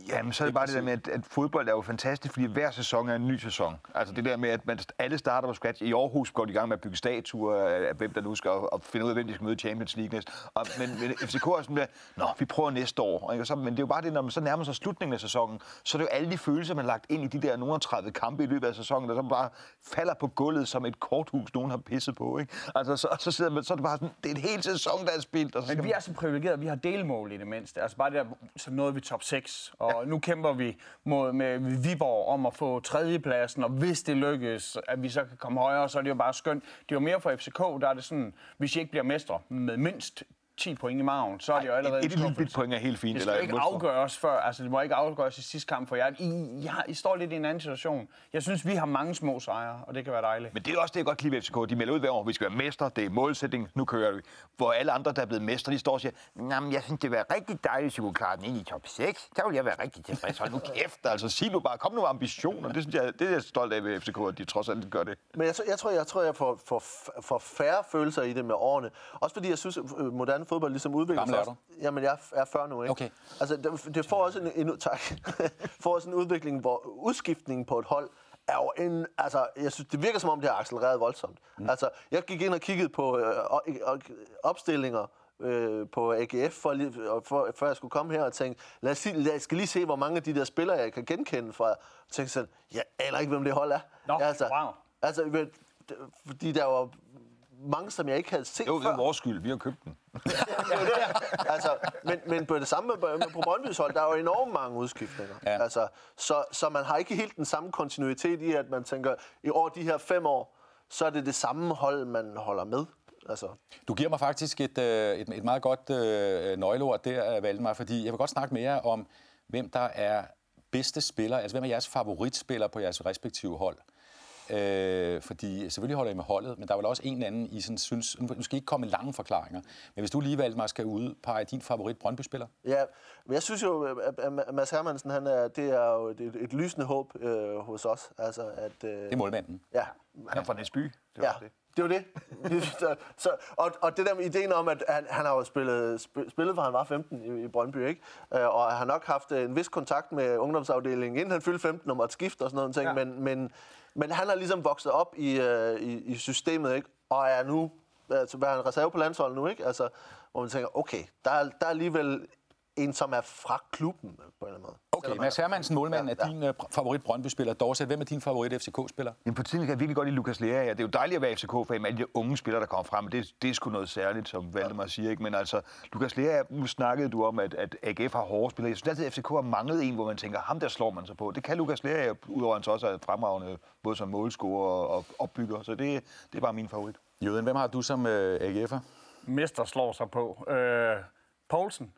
Jamen, så er det bare det der med, at, at fodbold er jo fantastisk, fordi hver sæson er en ny sæson. Altså det der med, at man, alle starter på scratch. I Aarhus går de i gang med at bygge statuer af hvem der nu skal, og, finde ud af, hvem de skal møde i Champions League næste. Og, men, men FCK er sådan der, nå, vi prøver næste år. Ikke? Og Så, men det er jo bare det, når man så nærmer sig slutningen af sæsonen, så er det jo alle de følelser, man har lagt ind i de der nogle 30 kampe i løbet af sæsonen, der så bare falder på gulvet som et korthus, nogen har pisset på. Ikke? Altså, så, så, sidder man, så er det bare sådan, det er en hel sæson, der er spillet. Og så Men vi man- er så privilegerede, vi har delmål i det mindste. Altså bare det der, så nåede vi top 6, og ja. nu kæmper vi mod, med Viborg om at få tredjepladsen, og hvis det lykkes, at vi så kan komme højere, så er det jo bare skønt. Det er jo mere for FCK, der er det sådan, hvis I ikke bliver mestre med mindst 10 point i maven, så er det jo allerede et, en et lille bit point er helt fint. Det skal eller et ikke mønster. afgøres før, altså det må ikke afgøres i sidste kamp for jer. I, I, har, I står lidt i en anden situation. Jeg synes, vi har mange små sejre, og det kan være dejligt. Men det er også det, jeg godt kan lide FCK. De melder ud hver år, vi skal være mestre, det er målsætning, nu kører vi. Hvor alle andre, der er blevet mestre, de står og siger, Jamen, jeg synes, det være rigtig dejligt, hvis vi kunne klare den ind i top 6. Der vil jeg være rigtig tilfreds. Hold nu kæft, altså sig nu bare, kom nu ambitioner. Det, synes jeg, det er jeg stolt af ved FCK, at de trods alt gør det. Men jeg, tror- jeg tror, jeg, tror, jeg får, får, får færre følelser i det med årene. Også fordi jeg synes, at fodbold ligesom udvikler Gammel er sig. Jamen, jeg er 40 nu, ikke? Okay. Altså, det, det får også en, en, tak, får også en udvikling, hvor udskiftningen på et hold er jo en, altså, jeg synes, det virker som om, det har accelereret voldsomt. Mm. Altså, jeg gik ind og kiggede på øh, opstillinger øh, på AGF, for, for, før jeg skulle komme her og tænke, lad os, lad os skal lige se, hvor mange af de der spillere, jeg kan genkende fra. Og tænkte sådan, jeg aner ikke, hvem det hold er. Nå, altså, wow. Altså, fordi der var mange, som jeg ikke havde set Jo, det før. er vores skyld, vi har købt den. Det er jo det. Altså, men, men på det samme med, med på Brøndby's hold, der er jo enormt mange udskiftninger. Ja. Altså, så, så man har ikke helt den samme kontinuitet i, at man tænker, i over de her fem år, så er det det samme hold, man holder med. Altså, Du giver mig faktisk et, øh, et, et meget godt øh, nøgleord der, Valdemar, fordi jeg vil godt snakke med jer om, hvem der er bedste spiller, altså hvem er jeres favoritspiller på jeres respektive hold. Øh, fordi selvfølgelig holder I med holdet, men der er vel også en eller anden, I sådan synes, nu skal I ikke komme med lange forklaringer, men hvis du lige, Valdemar, skal udpege din favorit Brøndby-spiller, ja, men jeg synes jo, at, Mads Hermansen, han er, det er jo et, et, et lysende håb øh, hos os. Altså, at, øh, det er målmanden. ja, Han er fra Næsby. Det var Ja, det. Det er jo det. så, og, og det der med ideen om, at han, han har jo spillet, sp- spillet fra han var 15 i, i Brøndby, ikke? Øh, og har nok haft en vis kontakt med ungdomsafdelingen, inden han fyldte 15 og måtte skifte og sådan noget. Ting. Ja. Men, men, men han har ligesom vokset op i, øh, i, i systemet, ikke? Og er nu, altså, er han reserve på landsholdet nu, ikke? Altså, hvor man tænker, okay, der er, der er alligevel en, som er fra klubben, på en eller anden måde. Okay, Mads Hermansen, målmanden, Ja, er din øh, favorit Brøndby-spiller. Dorset, hvem er din favorit FCK-spiller? Men på tiden kan jeg virkelig godt lide Lukas Lea. Ja. Det er jo dejligt at være FCK-fan med alle de unge spillere, der kommer frem. Det, det er sgu noget særligt, som Valdemar siger. Ikke? Men altså, Lukas Lea, nu snakkede du om, at, at AGF har hårde spillere. Jeg synes altid, at FCK har manglet en, hvor man tænker, ham der slår man sig på. Det kan Lukas Lea, udover at han så også er fremragende, både som målscorer og, og opbygger. Så det, det er bare min favorit. Jøden, hvem har du som øh, AGF'er? Mester slår sig på. Øh, Poulsen.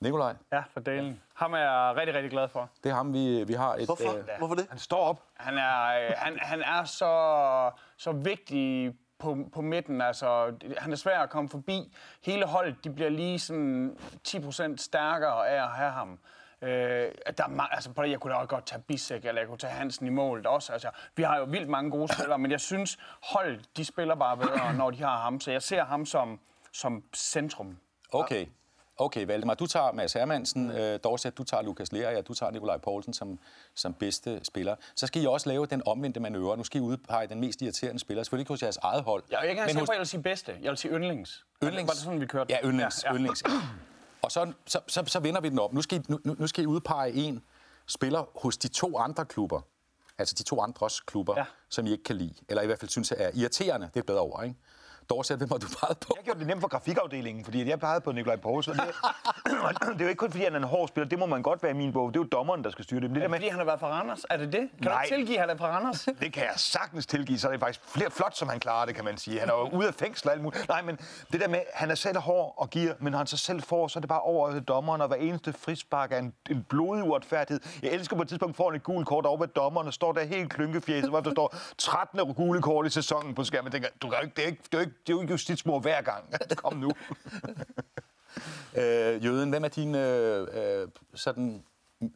Nikolaj, Ja, for delen. Ham er jeg rigtig, rigtig glad for. det er ham, vi, vi har et... Hvorfor? øh, Hvorfor det? Han står op. Han er, øh, han, han er så, så vigtig på, på midten. Altså, han er svær at komme forbi. Hele holdet de bliver lige sådan 10% stærkere af at have ham. Øh, der er, ma- altså, jeg kunne da også godt tage Bissek, eller jeg kunne tage Hansen i målet også. Altså, vi har jo vildt mange gode spillere, men jeg synes, holdet de spiller bare bedre, når de har ham. Så jeg ser ham som, som centrum. Okay. Okay, Valdemar, du tager Mads Hermansen, øh, Dorset, du tager Lukas Lerager, du tager Nikolaj Poulsen som, som bedste spiller. Så skal I også lave den omvendte manøvre. Nu skal I udpege den mest irriterende spiller. Selvfølgelig ikke hos jeres eget hold. Jeg er ikke engang sikker på, at jeg vil sige bedste. Jeg vil sige yndlings. yndlings. Var det sådan, vi kørte? Ja, yndlings. Ja, Ja, ja. ja. yndlings. Og så, så, så, så vender vi den op. Nu skal, I, nu, nu- skal I udpege en spiller hos de to andre klubber. Altså de to andres klubber, Ja. ja. som I ikke kan lide. Eller i hvert fald synes er irriterende. Det er et bedre ord, ikke? Dorset, hvem har du peget på? Jeg gjorde det nemt for grafikafdelingen, fordi jeg pegede på Nikolaj Poulsen. Det, det er jo ikke kun fordi, han er en hård spiller. Det må man godt være i min bog. Det er jo dommeren, der skal styre det. Men det der med, Fordi han har været fra Randers. Er det det? Kan du Nej. ikke tilgive, at han er fra Randers? Det kan jeg sagtens tilgive, så er det faktisk flere flot, som han klarer det, kan man sige. Han er jo ude af fængsel og alt muligt. Nej, men det der med, han er selv hård og giver, men når han så selv får, så er det bare over til dommeren, og hver eneste frispark er en, en blodig uretfærdighed. Jeg elsker på et tidspunkt, får han et gult kort over ved dommeren, og står der helt klynkefjæset, hvor der står 13 gule kort i sæsonen på skærmen. Jeg tænker, du kan ikke, det, er ikke, det, er ikke, det er jo ikke justitsmord hver gang. Kom nu. Øh, Jøden, hvem er din øh, øh, sådan,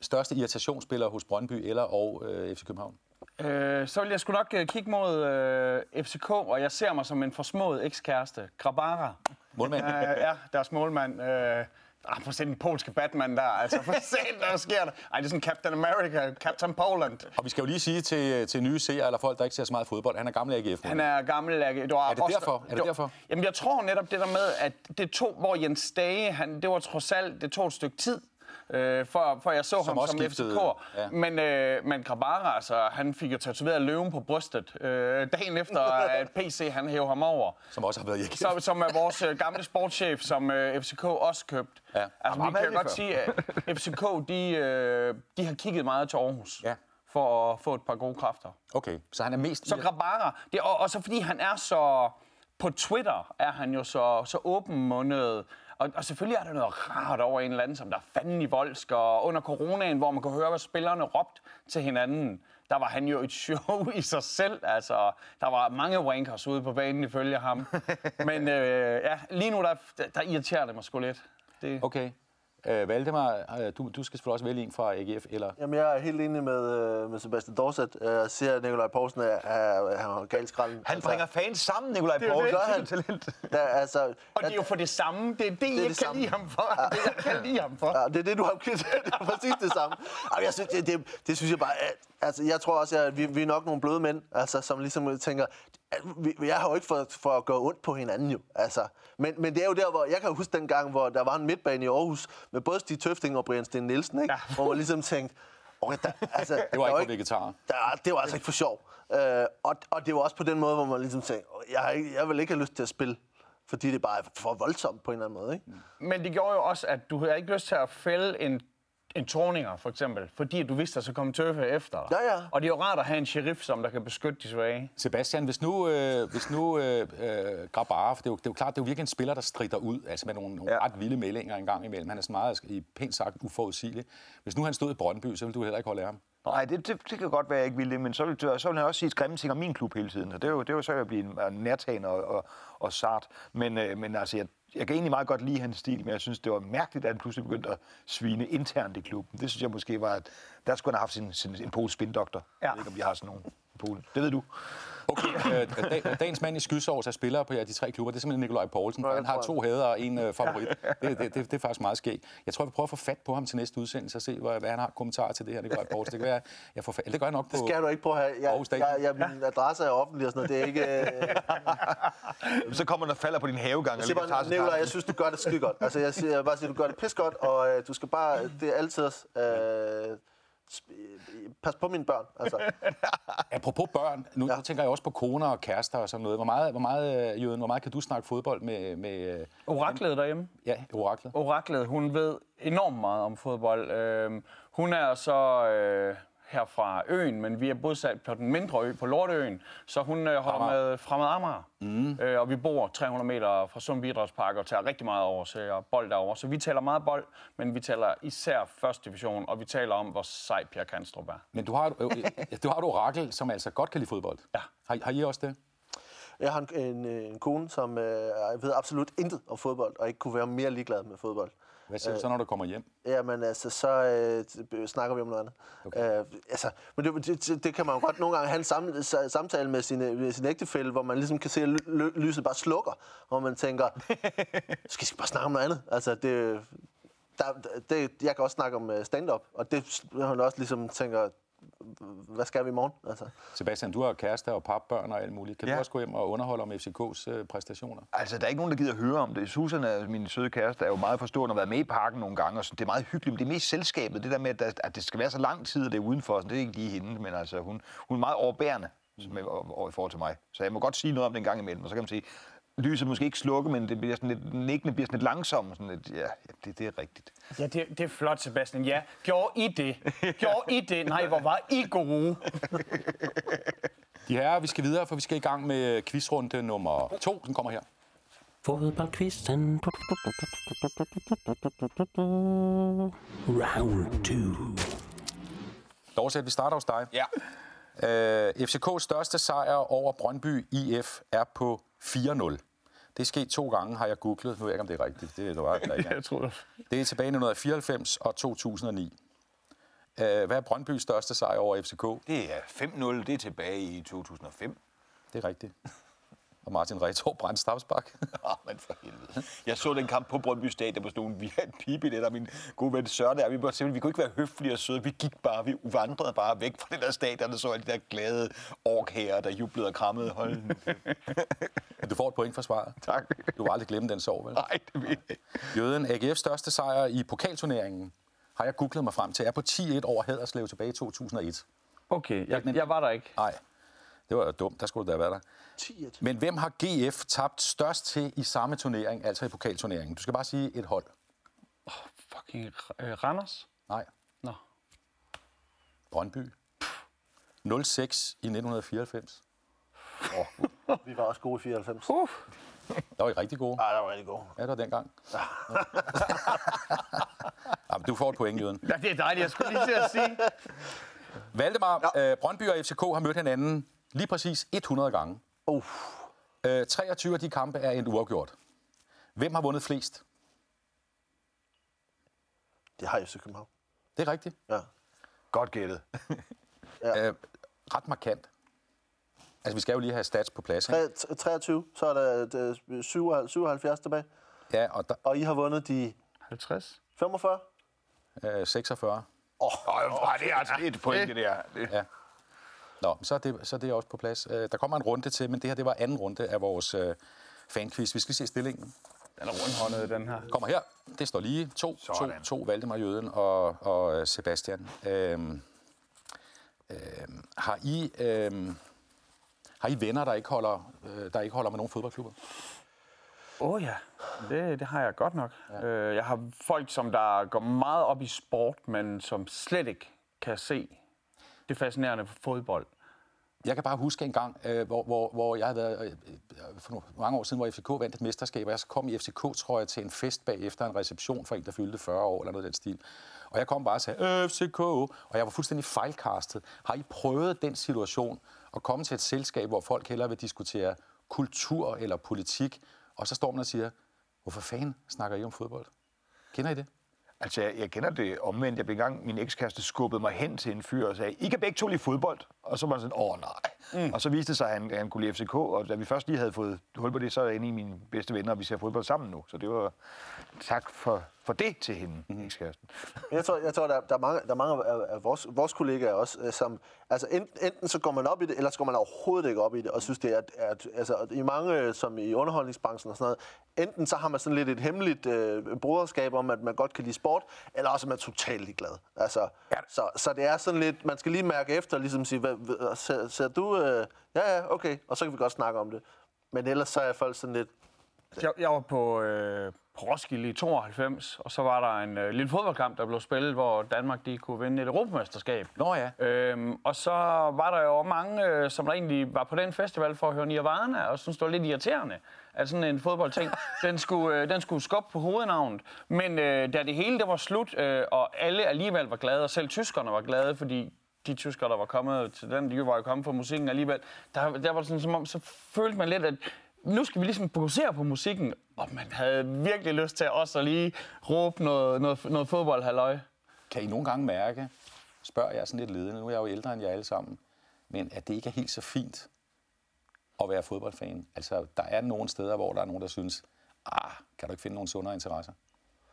største irritationsspiller hos Brøndby eller og øh, FC København? Øh, så vil jeg sgu nok øh, kigge mod øh, FCK, og jeg ser mig som en forsmået ekskæreste. Grabara. Målmand? Øh, ja, deres målmand. Øh, Ah, prøv at se den polske Batman der. Altså, for se, der sker der. Ej, det er sådan Captain America, Captain Poland. Og vi skal jo lige sige til, til nye seere eller folk, der ikke ser så meget fodbold, han er gammel AGF. Han er gammel. Er, det, var Er det også- derfor? Er det derfor? Jamen, jeg tror netop det der med, at det tog, hvor Jens Stage, han, det var trods alt, det tog et stykke tid, øh, for, for jeg så Som ham som FCK. ja. Men, øh, men Grabara, altså, han fik jo tatoveret løven på brystet, øh, dagen efter, at PC han hævde ham over. Som også har været i AGF. Som, som er vores øh, gamle sportschef, som øh, FCK også købt. Ja. Altså, vi kan godt før. sige, at FCK, de, øh, de har kigget meget til Aarhus. Ja. For at få et par gode kræfter. Okay, så han er mest... Så Grabara, det og, og så fordi han er så... På Twitter er han jo så, så åbenmundet. Og, og selvfølgelig er der noget rart over en eller anden, som der er fanden i voldsk. Og under coronaen, hvor man kunne høre, hvad spillerne råbte til hinanden, der var han jo et show i sig selv. Altså, der var mange wankers ude på banen ifølge ham. Men øh, ja, lige nu, der, der irriterer det mig sgu lidt. Det, Okay. Øh, Valdemar, øh, du, du skal selvfølgelig også vælge en fra AGF, eller... Jamen, jeg er helt enig med, øh, med Sebastian Dorset. Jeg siger, at Nikolaj Poulsen er, er, er galt skralden. Han bringer fans sammen, Nikolaj er jo Poulsen. det. Er talent. Der, altså, og det er jo for det samme. Det er det, det jeg det kan samme. lide ham for. Det jeg kan lide ham for. Ja, det er det, du har kritiseret. Det er præcis det samme. Ej, jeg synes, det, det, det synes jeg bare... At, altså, jeg tror også, at vi, vi er nok nogle bløde mænd, altså, som ligesom tænker... Jeg har jo ikke for, for at gå ondt på hinanden, jo. Altså, men, men det er jo der, hvor... Jeg kan huske den gang, hvor der var en midtbane i Aarhus med både Stig Tøfting og Brian Sten Nielsen, ikke? Ja. Hvor man ligesom tænkte... Okay, der, altså, Det var ikke for vegetarer. der, det var altså ikke for sjov. Øh, og, og det var også på den måde, hvor man ligesom tænkte, jeg, har ikke, jeg vil ikke have lyst til at spille, fordi det bare er for voldsomt på en eller anden måde. Ikke? Men det gjorde jo også, at du havde ikke lyst til at fælde en, en torninger, for eksempel, fordi du vidste, at så kom tøffe efter dig. Ja, ja. Og det er jo rart at have en sheriff, som der kan beskytte de svage. Sebastian, hvis nu, øh, hvis nu øh, øh, Grabara, for det er, jo, det er jo klart, det er jo virkelig en spiller, der strider ud, altså med nogle, nogle Ja. ret vilde meldinger en gang imellem. Han er sådan meget, i pænt sagt, uforudsigelig. Hvis nu han stod i Brøndby, så ville du heller ikke holde af ham. Nej, det, det, det kan godt være, jeg ikke vil det, men så vil, så vil han også sige grimme ting om min klub hele tiden. Og det er jo, det er jo så at blive en, en nærtagende og, og, og sart. Men, øh, men altså, jeg, jeg kan egentlig meget godt lide hans stil, men jeg synes, det var mærkeligt, at han pludselig begyndte at svine internt i klubben. Det synes jeg måske var, at der skulle han have haft sin, sin, en polsk spindoktor. Ja. Jeg ved ikke, om vi har sådan nogen i Polen. Det ved du. Okay, øh, dag, dagens mand i skyddsovs er spiller på ja, de tre klubber. Det er simpelthen Nikolaj Poulsen. Han har to hader og en øh, favorit. Det, det, det, det, er faktisk meget skægt. Jeg tror, vi prøver at få fat på ham til næste udsendelse og se, hvad, hvad han har kommentarer til det her, Nikolaj Poulsen. Det kan være, jeg får fat. Det gør jeg nok på... Det skal du ikke prøve at have. Jeg, Stadion. jeg, jeg, min adresse er offentlig og sådan noget. Det er ikke... Øh, Så kommer der falder på din havegang. jeg siger bare, Nicolaj, jeg synes, du gør det skide godt. Altså, jeg, siger, jeg bare sige, du gør det pis godt, og øh, du skal bare... Det er altid... Øh, pas på mine børn. Altså, Apropos børn, nu Ja. tænker jeg også på koner og kærester og sådan noget. Hvor meget, hvor meget, øh, Jøden, hvor meget kan du snakke fodbold med, med øh, Oraklet derhjemme. ja, oraklet? Oraklet, hun ved enormt meget om fodbold. Øhm, hun er så øh, her fra øen, men vi er bosat på den mindre ø, på Lorteøen, så hun øh, holder Amager. med Fremad Amager. Mm. Øh, og vi bor 300 meter fra Sundby Idrætspark og tager rigtig meget over til bold derovre. Så vi taler meget bold, men vi taler især første division, og vi taler om, hvor sej Pierre Kanstrup er. Men du har, et- øh, du har et orakel, som altså godt kan lide fodbold. Ja. Har, har I også det? Jeg har en, en, øh, en kone, som øh, ved absolut intet om fodbold, og ikke kunne være mere ligeglad med fodbold. Hvad siger du så, når du kommer hjem? Jamen altså, så øh, snakker vi om noget andet. Okay. Øh, altså, men det, det, det, kan man jo godt nogle gange have en sam, sa- samtale med sin, øh, med sin ægtefælle, hvor man ligesom kan se, at ly- ly- lyset bare slukker, og man tænker, skal vi bare snakke om noget andet? Altså, det, der, det, jeg kan også snakke om øh, stand-up, og det hun også ligesom tænker, hvad skal vi i morgen? Altså. Sebastian, du har kæreste og papbørn og alt muligt. Kan ja. Du også gå hjem og underholde om FCK's øh, præstationer? Altså, der er ikke nogen, der gider høre om det. Susan, min søde kæreste, er jo meget forstående og har været med i parken nogle gange, og sådan, det er meget hyggeligt, men det er mest selskabet. Det der med, at, der, at det skal være så lang tid, og det er udenfor, sådan, det er ikke lige hende, men altså, hun, hun er meget overbærende er, over, over, i forhold til mig. Så jeg må godt sige noget om det en gang imellem, og så kan man sige, lyset måske ikke slukke, men det bliver sådan lidt, nikkende bliver sådan lidt langsomt. Sådan lidt, ja, det, det er rigtigt. Ja, det, det er flot, Sebastian. Ja, gjorde I det? Gjorde I det? Nej, hvor var I gode? De her, vi skal videre, for vi skal i gang med quizrunde nummer to. Den kommer her. Fodboldquizzen. Round 2. Dorset, vi starter hos dig. Ja. Øh, FCK's største sejr over Brøndby IF er på 4-0. Det er sket to gange, har jeg googlet. Nu ved jeg ikke, om det er rigtigt. Det er, det var, Jeg tror det. det er tilbage i 1994 og 2009. Øh, hvad er Brøndbys største sejr over FCK? Det er 5-0, det er tilbage i 2005. Det er rigtigt. Og Martin Retor brændte strafspark. Ah, men for helvede. Jeg så den kamp på Brøndby Stadion på sådan nogle, vi havde en pigebillet, og min gode ven Søren der, vi, var simpelthen, vi kunne ikke være høflige og søde, vi gik bare, vi vandrede bare væk fra det der stadion, og så alle de der glade orkærer, der jublede og krammede. Hold. Du får et point for svaret. tak. Du vil aldrig glemme den sov, vel? Nej, det vil jeg ikke. Jøden, AGF's største sejr i pokalturneringen, har jeg googlet mig frem til, er på 10-1 over Haderslev tilbage i 2001. Okay, jeg, jeg var der ikke. Nej, det var jo dumt. Der skulle du da være der. 10 Men hvem har GF tabt størst til i samme turnering, altså i pokalturneringen? Du skal bare sige et hold. Fucking øh, Randers? Nej, Nå. Brøndby. 0-6 i 1994. Vi var også gode i 94. Uh. Der var I rigtig gode. Ej, der var rigtig gode. Ja, det var dengang. Jamen, du får et point, Jøden. Ja, det er dejligt, jeg skulle lige til at sige. Valdemar, ja. øh, Brøndby og FCK har mødt hinanden lige præcis 100 gange. Uh, Øh, 23 af de kampe er en uafgjort. Hvem har vundet flest? det har FC København. Det er rigtigt. Ja. Godt gættet. Øh, ret markant. Altså, vi skal jo lige have stats på plads. Ikke? Tre- 23, så er der det, 77 tilbage. Ja, og der, Og I har vundet de 50? 45? øh, 46. Oh, det er altså et point, det der. Det. Ja. Nå, så er, det, så er det også på plads. Øh, der kommer en runde til, men det her det var anden runde af vores øh, fanquiz. Vi skal se stillingen. Den er rundhåndet, den her. Kommer her. Det står lige. To, to, Sådan. to Valdemar Jøden og, og øh, Sebastian. Øhm, øhm, har, I, øhm, har I venner, der ikke holder, øh, der ikke holder med nogen fodboldklubber? Åh oh, ja, det, det har jeg godt nok. Ja. Øh, jeg har folk, som der går meget op i sport, men som slet ikke kan se det fascinerende for fodbold. Jeg kan bare huske en gang, øh, hvor, hvor, hvor jeg havde været øh, øh for mange år siden, hvor FCK vandt et mesterskab, og jeg så kom i FCK-trøje til en fest bagefter en reception for en, der fyldte 40 år, eller noget af den stil. Og jeg kom bare og sagde, øh, FCK, og jeg var fuldstændig fejlkastet. Har I prøvet den situation at komme til et selskab, hvor folk hellere vil diskutere kultur eller politik, og så står man og siger, hvorfor fanden snakker I om fodbold? Kender I det? Altså, jeg, jeg kender det omvendt. Jeg blev engang, min ekskæreste skubbede mig hen til en fyr og sagde, I kan begge to lide fodbold. Og så var han sådan, åh nej. Mm. Og så viste det sig, at han, at han kunne lide FCK, og da vi først lige havde fået hul på det, så er jeg inde i mine bedste venner, og vi ser fodbold sammen nu. Så det var tak for, for det til hende, mm. ekskæresten. Jeg tror, jeg tror der, der, er mange, der er mange af, af vores, vores kollegaer også, øh, som... Altså, enten, enten så går man op i det, eller så går man overhovedet ikke op i det, og synes, det er... At, altså, i mange, øh, som i underholdningsbranchen og sådan noget, enten så har man sådan lidt et hemmeligt øh, broderskab om, at man godt kan lide sport, eller også er man totalt ligeglad. Altså, så, så det er sådan lidt... Man skal lige mærke efter, ligesom sige, hvad, ser, ser du... Øh, ja, ja, okay, og så kan vi godt snakke om det. Men ellers så er folk sådan lidt... Jeg, jeg var på, øh, på Roskilde i 92, og så var der en øh, lille fodboldkamp, der blev spillet, hvor Danmark de kunne vinde et europamesterskab. Nå ja. Øhm, og så var der jo mange, øh, som der egentlig var på den festival for at høre Nirvana, og synes det var lidt irriterende, at sådan en fodboldting, den skulle, øh, den skulle skubbe på hovednavnet. Men øh, da det hele det var slut, øh, og alle alligevel var glade, og selv tyskerne var glade, fordi de tyskere, der var kommet til den, de var jo kommet for musikken alligevel, der, der var det sådan som om, så følte man lidt, at nu skal vi ligesom fokusere på musikken, og man havde virkelig lyst til også at lige råbe noget, noget, noget fodbold, halløj. Kan I nogle gange mærke, spørger jeg sådan lidt ledende, nu er jeg jo ældre end jer alle sammen, men at det ikke er helt så fint at være fodboldfan. Altså, der er nogle steder, hvor der er nogen, der synes, ah, kan du ikke finde nogle sundere interesser?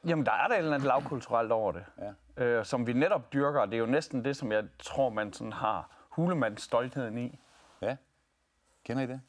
Jamen, der er der et eller andet lavkulturelt over det, Ja. øh, som vi netop dyrker. Det er jo næsten det, som jeg tror, man sådan har hulemands stoltheden i. Ja. Kender I det?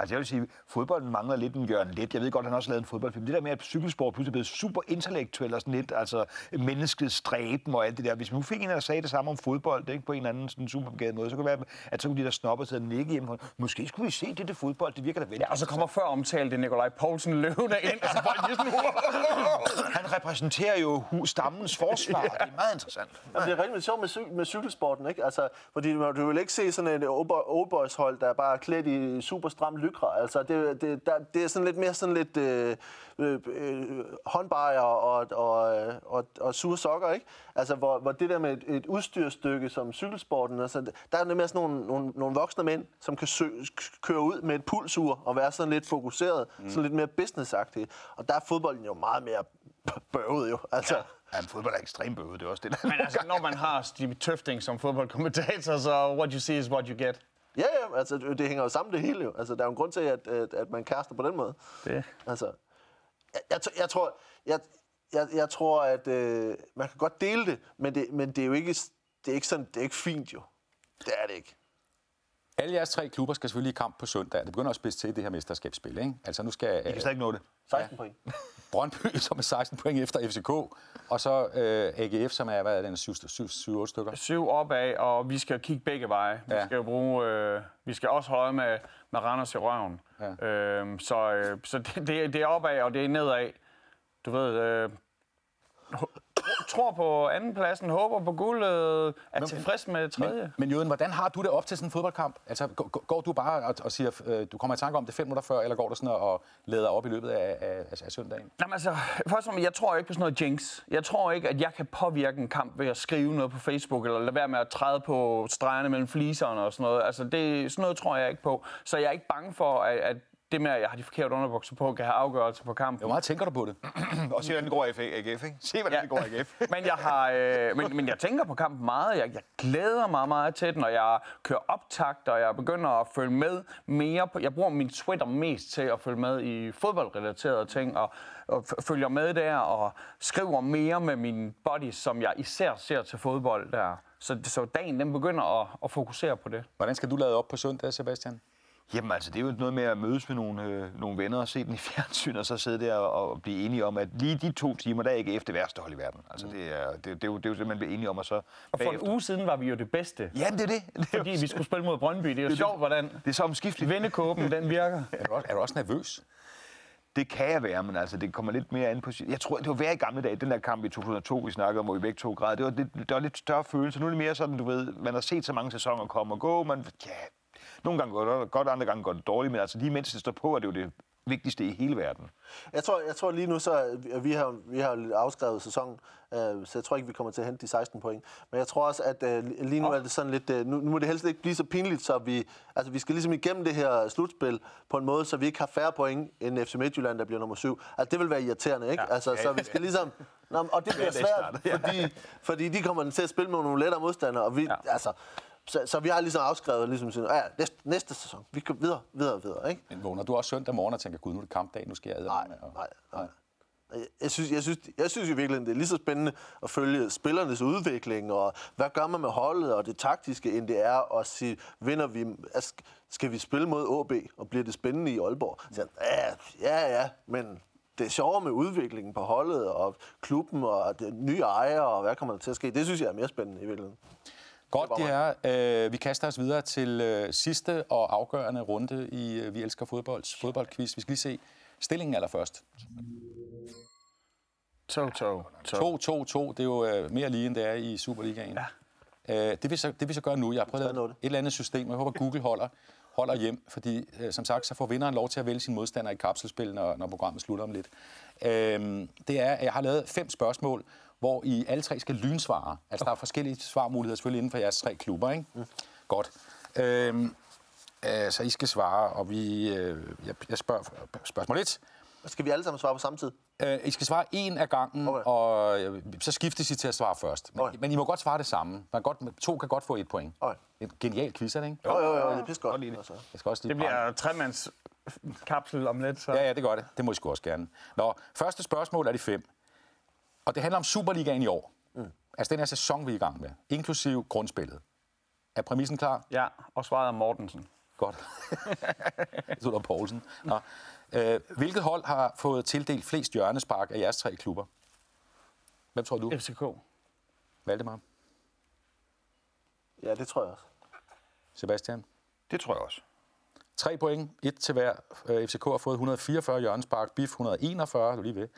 Altså jeg vil sige, fodbolden mangler lidt en Jørgen Let. Jeg ved godt, at han også har lavet en fodboldfilm. Det der med, at cykelsport pludselig er blevet super intellektuel og sådan lidt, altså menneskets stræben og alt det der. Hvis man nu fik en, der sagde det samme om fodbold, ikke, på en eller anden sådan super begavet måde, så kunne det være, at så kunne de der snopper sidde og nikke hjemme. Måske skulle vi se det, det fodbold. Det virker da vel. Ja, og så kommer før omtalte Nikolaj Poulsen løvende ind, og så folk sådan, Han repræsenterer jo stammens forsvar. Det er meget interessant. Jamen, det er rigtig sjovt med, cy- med cykelsporten, ikke? Altså, fordi du vil ikke se sådan et oldboys hold, der er bare klædt i super stram lykra. Altså, det, det, der, det er sådan lidt mere sådan lidt øh, øh, øh, håndbajer og, og, øh, og, og sure sokker, ikke? Altså, hvor, hvor det der med et, et udstyrstykke som cykelsporten, altså, der er det mere sådan nogle, nogle, nogle voksne mænd, som kan sø, køre ud med et pulsur og være sådan lidt fokuseret, mm. sådan lidt mere businessagtige. Og der er fodbolden jo meget mere bøvet jo. Altså, ja. Ja, fodbold er ekstremt bøvet. Det er også det, der. Men altså, når man har Steve Tøfting som fodboldkommentator, så what you see is what you get. Ja, ja, altså det hænger jo sammen det hele jo. Altså der er jo en grund til, at, at, at man kaster på den måde. Det. Altså, jeg, jeg, jeg tror, jeg, jeg, jeg tror, at øh, man kan godt dele det, men det, men det er jo ikke, det er ikke sådan, det er ikke fint jo. Det er det ikke. Alle jeres tre klubber skal selvfølgelig i kamp på søndag. Det begynder at spidse til det her mesterskabsspil, ikke? Altså nu skal Jeg kan øh, slet ikke nå det. 16 point. Brøndby, som er 16 point efter FCK, og så øh, AGF, som er, hvad er den, 7-8 stykker. Syv opad, og vi skal kigge begge veje. Vi Ja. skal jo bruge, øh, vi skal også holde med, med Randers i røven. Ja. Øhm, så øh, så det, det, er- opad, og det er nedad. Du ved, øh, tror på andenpladsen, håber på guldet, er tilfreds med tredje. Men, men Jøden, hvordan har du det op til sådan en fodboldkamp? Altså, går, går du bare og, og siger, øh, du kommer i tanke om det fem minutter før, eller går du sådan og, og lader op i løbet af, af, af, af søndagen? Jamen altså, først og jeg tror ikke på sådan noget jinx. Jeg tror ikke, at jeg kan påvirke en kamp ved at skrive noget på Facebook, eller lade være med at træde på stregerne mellem fliserne og sådan noget. Altså, det, sådan noget tror jeg ikke på. Så jeg er ikke bange for, at, at det med, at jeg har de forkerte underbukser på, kan have afgørelse på kampen. Hvor meget tænker du på det? Og se, hvordan det går i AGF, ikke? Se, hvordan Ja. det går i AGF. men, jeg har, øh, men, men jeg tænker på kampen meget. Jeg, jeg glæder mig meget til den, og jeg kører optakt, og jeg begynder at følge med mere. På, jeg bruger min Twitter mest til at følge med i fodboldrelaterede ting, og, og følger med der, og skriver mere med mine buddies, som jeg især ser til fodbold der. Så, så dagen den begynder at, at fokusere på det. Hvordan skal du lade op på søndag, Sebastian? Jamen altså, det er jo noget med at mødes med nogle, øh, nogle venner og se den i fjernsyn, og så sidde der og, og blive enige om, at lige de to timer, der er ikke efter værste hold i verden. Altså, det er, det, det, er jo, det er jo simpelthen blive enige om, og så Og for bagefter- en uge siden var vi jo det bedste, Jamen, det er det. det er, fordi jo, vi skulle spille mod Brøndby. Det er jo sjovt, hvordan det er så omskifteligt. vendekåben den virker. Er du også, er du også nervøs? Det kan jeg være, men altså, det kommer lidt mere an på... Jeg tror, det var værd i gamle dage, den der kamp i 2002, vi snakkede om, hvor vi begge to græd. Det var, lidt, det var lidt større følelse. Nu er det mere sådan, du ved, man har set så mange sæsoner komme og gå. Man, ja, nogle gange går det godt, andre gange går det dårligt, men altså lige mens det står på, er det jo det vigtigste i hele verden. Jeg tror, jeg tror lige nu, så at vi har, vi har afskrevet sæsonen, øh, så jeg tror ikke, vi kommer til at hente de 16 point. Men jeg tror også, at øh, lige nu er det sådan lidt, øh, nu, nu må det helst ikke blive så pinligt, så vi, altså vi skal ligesom igennem det her slutspil på en måde, så vi ikke har færre point end FC Midtjylland, der bliver nummer syv. Altså det vil være irriterende, ikke? Ja, altså, så vi skal ligesom, Nå, og det bliver er svært, fordi, fordi de kommer til at spille med nogle lettere modstandere, og vi, ja. altså, så, så vi har ligesom afskrevet, ligesom sådan, ja, næste, næste sæson, vi går videre, videre, videre, ikke? Men vågner du også søndag morgen og tænker, gud, nu er det kampdag, nu skal jeg Nej, med. nej, nej. Jeg- Jeg synes, jeg, synes, jeg synes i virkeligheden, det er lige så spændende at følge spillernes udvikling, og hvad gør man med holdet, og det taktiske, end det er at sige, vinder vi, altså, skal vi spille mod AB, og bliver det spændende i Aalborg? Så, ja, ja, ja, men det er sjovere med udviklingen på holdet, og klubben, og det nye ejere, og hvad kommer der til at ske? Det synes jeg er mere spændende i virkeligheden. Godt, Det her. Øh, vi kaster os videre til øh, sidste og afgørende runde i øh, Vi elsker fodbold, fodboldquiz. Vi skal lige se Stillingen allerførst. 2, 2, 2. 2-2-2, det er jo øh, mere lige, end det er i Superligaen. Ja. Øh, det, vil så, det vil så gøre nu. Jeg har prøvet at lave 3-0. et eller andet system, og jeg håber, Google holder, holder hjem, fordi øh, som sagt, så får vinderen lov til at vælge sin modstander i kapselspil, når, når programmet slutter om lidt. Øh, det er, at jeg har lavet fem spørgsmål, hvor I alle tre skal lynsvare. Altså, der er forskellige svarmuligheder selvfølgelig inden for jeres tre klubber, ikke? Mm. Godt. Øh, øh, så I skal svare, og vi, øh, jeg, jeg spørger spørgsmål 1. Skal vi alle sammen svare på samme tid? Øh, I skal svare en af gangen, Okay. og øh, så skiftes I til at svare først. Men, Okay. men I må godt svare det samme. Man kan godt, to kan godt få et point. Okay. En genial quiz, er det ikke? Jo, jo, jo, det er pisse godt. Altså. Jeg skal også lige Det bliver tremands kapsel om lidt, så... Ja, ja, det gør det. Det må I sgu også gerne. Nå, første spørgsmål er de fem. Og det handler om Superligaen i år. Mm. Altså den her sæson, vi er i gang med. Inklusiv grundspillet. Er præmissen klar? Ja, og svaret er Mortensen. Godt. Så er der Poulsen. Nå. Øh, hvilket hold har fået tildelt flest hjørnespark af jeres tre klubber? Hvem tror du? FCK. Valdemar? Ja, det tror jeg også. Sebastian? Det tror jeg også. Tre point, et til hver. Øh, FCK har fået 144 hjørnespark, BIF 141, du er lige ved,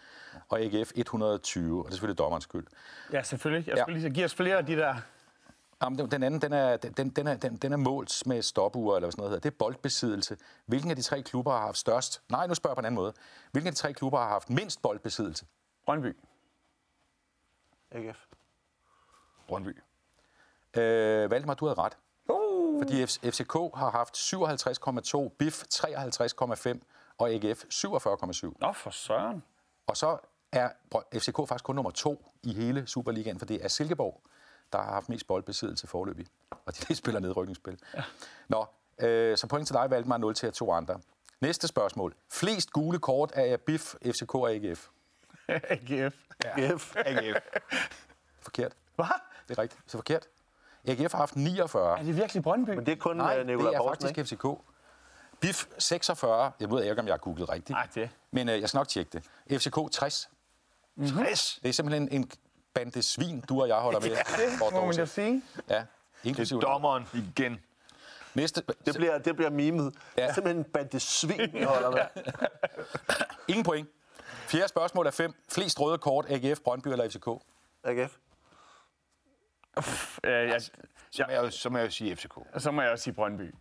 og AGF 120, og det er selvfølgelig dommerens skyld. Ja, selvfølgelig. Jeg Ja. skulle lige så give os flere af de der... Jamen, den- den anden, den er, den, den, er, den, den er målt med stopuger, eller hvad sådan noget hedder. Det er boldbesiddelse. Hvilken af de tre klubber har haft størst... Nej, nu spørger jeg på en anden måde. Hvilken af de tre klubber har haft mindst boldbesiddelse? Brøndby. AGF. Brøndby. Øh, Valdemar, du havde ret. Fordi FCK har haft 57,2, BIF 53,5 og AGF 47,7. Nå, for søren. Og så er FCK faktisk kun nummer to i hele Superligaen, for det er Silkeborg, der har haft mest boldbesiddelse forløbig. Og de spiller nedrykningsspil. Ja. Nå, øh, så point til dig, Valdemar, 0 til to andre. Næste spørgsmål. Flest gule kort af BIF, FCK og AGF. AGF. AGF. AGF. Forkert. Hvad? Det er rigtigt. Så forkert. AGF har haft 49. Er det virkelig Brøndby? Men det er kun Nej, Nej, det er Poulsen, faktisk ikke? FCK. BIF 46. Jeg ved ikke, om jeg har googlet rigtigt. Nej, det. Men øh, jeg skal nok tjekke det. FCK 60. 60. Det er simpelthen en bande svin, du og jeg holder med. for et Må man jo sige. Ja, Det inklusive. er dommeren igen. Næste, Det bliver, det bliver mimet. Ja. Det er simpelthen en bande svin, vi holder med. Ingen point. Fjerde spørgsmål er fem. Flest røde kort, AGF, Brøndby eller FCK? AGF. Øh, jeg, Så må jeg, jo- så må jeg jo sige FCK. så må jeg også sige Brøndby.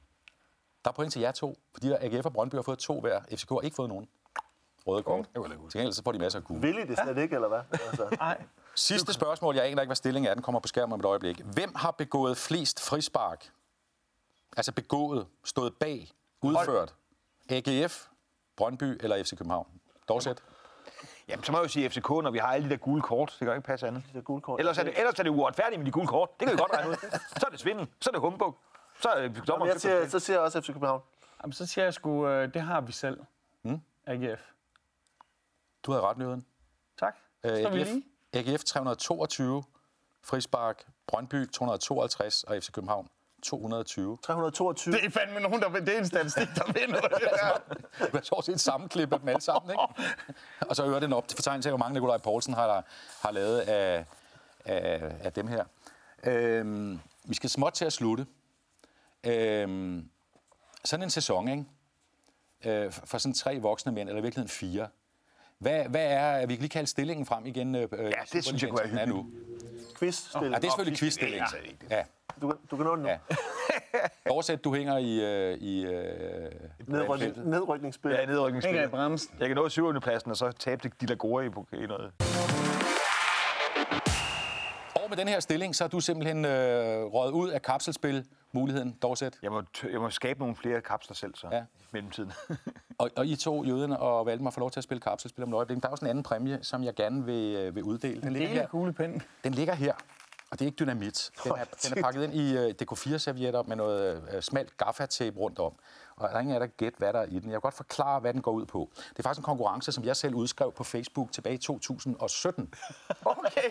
Der er point til jer to, fordi AGF og Brøndby har fået to hver. FCK har ikke fået nogen røde kort. Til gengæld så får de masser af gule. Vil I det slet ikke, eller hvad? Altså, Nej. Sidste spørgsmål, jeg aner ikke, hvad stillingen er, den kommer på skærmen om et øjeblik. Hvem har begået flest frispark? Altså begået, stået bag, udført. AGF, Brøndby eller FC København? Dorset? Jamen, så må jeg jo sige FCK, når vi har alle de der gule kort. Det kan jo ikke passe andet. det er gule kort. Ellers er det, ellers er det uretfærdigt med de gule kort. Det kan vi godt regne ud. Så er det svindel. Så er det humbug. Så er Jamen, dommeren jeg siger, sig så siger jeg også FC København. Jamen, så siger jeg sgu, øh, det har vi selv. Mm? AGF. Du havde ret, Nøden. Tak. Så står vi AGF, lige. AGF 322, frispark, Brøndby 252 og FC København 220. 322. Det er fandme nogen, der. Det er en statistik, der vinder det der. Det var sjovt set et sammenklip af dem alle sammen, ikke? Og så øger den op til fortegnelse af, hvor mange Nikolaj Poulsen har, har lavet af, af, af dem her. Øhm, vi skal småt til at slutte. Øhm, sådan en sæson, ikke? Øh, for sådan tre voksne mænd, eller i virkeligheden fire. Hvad, hvad er, vi kan lige kalde stillingen frem igen. Øh, ja, det synes jeg kunne være er nu. Quiz. Ja, det er selvfølgelig quizstilling. Ja. Du, kan- du kan nå den nu. Ja. Bortset, du hænger i... Øh, i øh, Nedrykning, nedrykningsspil. Ja, Hænger i nedrykningsspil. bremsen. Jeg kan nå 7. pladsen, og så tabe det de gode i, i noget. Og med den her stilling, så er du simpelthen øh, røget ud af kapselspil muligheden, Dorset. Jeg må, jeg må skabe nogle flere kapsler selv, så Ja. mellemtiden. Og, og I to, Jøden og Valdemar, får lov til at spille kapselspil om et øjeblik. Der er også en anden præmie, som jeg gerne vil, øh, vil uddele. Den ligger, her. kuglepinden. den ligger her, og det er ikke dynamit. Den er, den er pakket ind i øh, DK4-servietter med noget øh, smalt gaffatape rundt om. Og der er ingen af jer, der gæt, hvad der er i den. Jeg vil godt forklare, hvad den går ud på. Det er faktisk en konkurrence, som jeg selv udskrev på Facebook tilbage i 2017. Okay.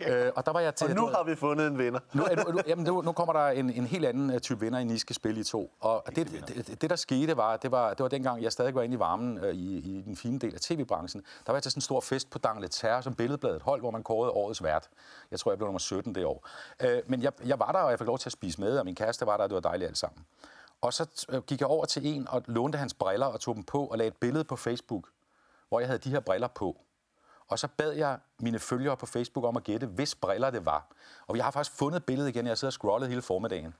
øh, og der var jeg til... Og nu har vi fundet en vinder. Nu, nu, nu, jamen, nu, nu kommer der en, en helt anden øh, type vinder, end I skal spille i to. Og det, det, det, der skete, var, det var, det var dengang, jeg stadig var inde i varmen øh, i, i den fine del af tv-branchen. Der var jeg til sådan en stor fest på Dangleterre, som billedbladet hold, hvor man kårede årets vært. Jeg tror, jeg blev nummer 17 det år. Øh, men jeg, jeg var der, og jeg fik lov til at spise med, og min kæreste var der, og det var dejligt alt sammen. Og så øh, gik jeg over til en og lånte hans briller og tog dem på og lagde et billede på Facebook. hvor jeg havde de her briller på. Og så bad jeg mine følgere på Facebook om at gætte, hvis briller det var. Og vi har faktisk fundet billedet igen. Jeg sidder og scrollet hele formiddagen.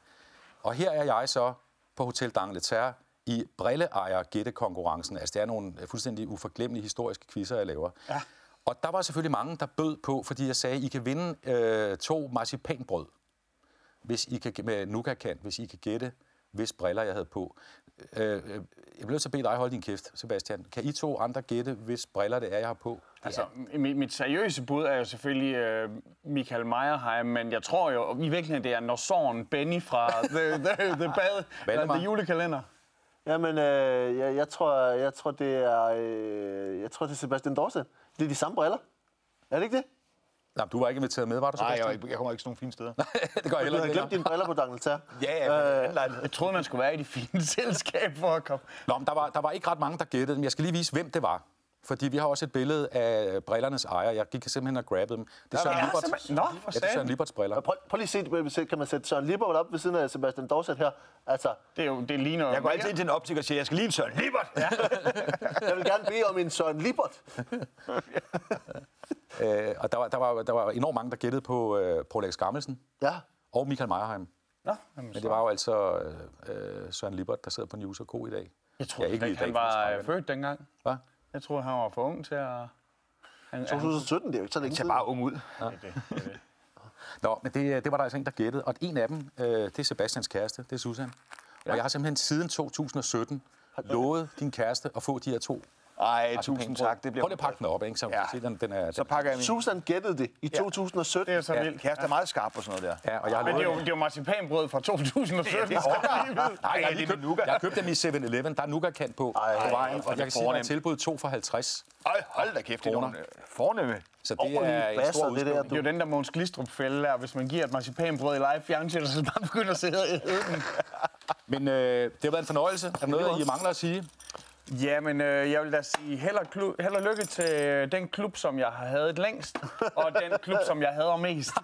Og her er jeg så på Hotel d'Angleterre i brilleejer gættekonkurrencen. Altså, det er nogle øh, fuldstændig uforglemmelige historiske quizzer, jeg laver. Ja. Og der var selvfølgelig mange, der bød på, fordi jeg sagde, I kan vinde øh, to marcipanbrød, hvis I kan, med nougat hvis I kan gætte, hvis briller jeg havde på. Øh, øh, jeg bliver nødt til at bede dig holde din kæft, Sebastian. Kan I to andre gætte, hvis briller det er, jeg har på? Altså, mit, mit seriøse bud er jo selvfølgelig øh, Michael Meyerheim, men jeg tror jo i virkeligheden, det er Norsåren Benny fra The, the, the, bad, Valdemar. the julekalender. Jamen, øh, jeg, jeg, tror, jeg tror, det er, øh, jeg tror, det er Sebastian Dorset. Det er de samme briller. Er det ikke det? Nej, du var ikke inviteret med, var du, Nej, Sebastian? jeg, jeg kommer ikke sådan nogle fine steder. det gør jeg Du heller har ikke. glemt dine briller på D'Angleterre. ja, ja, øh, Jeg troede, man skulle være i det fine selskab for at komme. Nå, men der var, der var ikke ret mange, der gættede dem. Jeg skal lige vise, hvem det var. Fordi vi har også et billede af brillernes ejer. Jeg gik simpelthen og grabbede dem. Det er Søren Ja, Lippert. simpelthen. Nå, Ja, det er Søren. Lipperts briller. Prøv, prøv lige at se, kan man sætte Søren Lippert op ved siden af Sebastian Dorset her? Altså, Det, er jo, det ligner Jeg går altid ind til en optiker og siger, jeg skal lige en Søren Lippert. Ja. jeg vil gerne bede om en Søren Lippert. Øh, og der var, der, var, der var enormt mange, der gættede på øh, Prolex Gammelsen Ja. og Michael Meyerheim. Nå, jamen, Men det var jo altså øh, øh, Søren Lippert, der sidder på News Co. i dag. jeg tror Ja, ja, ikke ikke, i dag, han var øh, født dengang. Hvad? Jeg tror, han var for ung til at... Han, 2017, det er jo ikke så længe siden. bare ung ud. Nå, men det, det var der altså en, der gættede. Og en af dem, øh, det er Sebastians kæreste, det er Susan. Og jeg har simpelthen siden 2017 lovet din kæreste at få de her to. Ej, Altså, tusind penge. tak. Det bliver Prøv lige at pakke den op, ikke? Så, Ja. se, den, den er, Så pakker jeg min. Susan gættede det i 2017. det er så Ja. vildt. Kæreste er meget skarp på sådan noget der. Ja, og jeg har Men det er jo, det er jo marcipanbrød fra 2017. Nej, jeg har, det lige købt, jeg har købt dem i 7-Eleven. Der er nougat på, på vejen, og jeg kan sige, at tilbud 2 for 50. Ej, hold da kæft, det er øh, fornemme. Så det er en stor det der. Det er jo den der Måns Glistrup fælde der, hvis man giver et marcipanbrød i live fjernsyn, så bare begynder at sidde og æde den. Men øh, det har været en fornøjelse. Er der noget, I mangler at sige? Ja, men øh, jeg vil da sige held og, klu- held og lykke til øh, den klub, som jeg har hadet længst, og den klub, som jeg hader mest.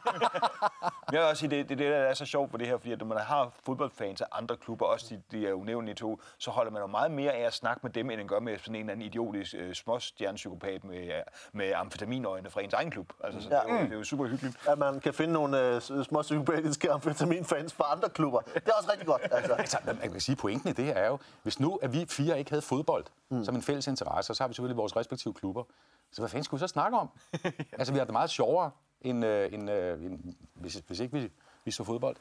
Jeg vil også sige, det, det, det der er så sjovt på det her, fordi at når man har fodboldfans af andre klubber, også de, de er unævnlige to, så holder man jo meget mere af at snakke med dem, end man gør med sådan en eller anden idiotisk øh, småstjernepsykopat med, øh, med amfetaminøjne fra ens egen klub. Altså, så ja. det, er jo, det er jo super hyggeligt. At man kan finde nogle øh, s- små psykopatiske amfetaminfans fra andre klubber. Det er også rigtig godt. Altså. Altså, man kan sige, pointen i det her er jo, hvis nu at vi fire ikke havde fodbold mm. som en fælles interesse, så har vi selvfølgelig vores respektive klubber. Så hvad fanden skulle vi så snakke om? altså, vi har det meget sjovere, end, øh, end, øh, end hvis, hvis ikke vi, vi så fodbold.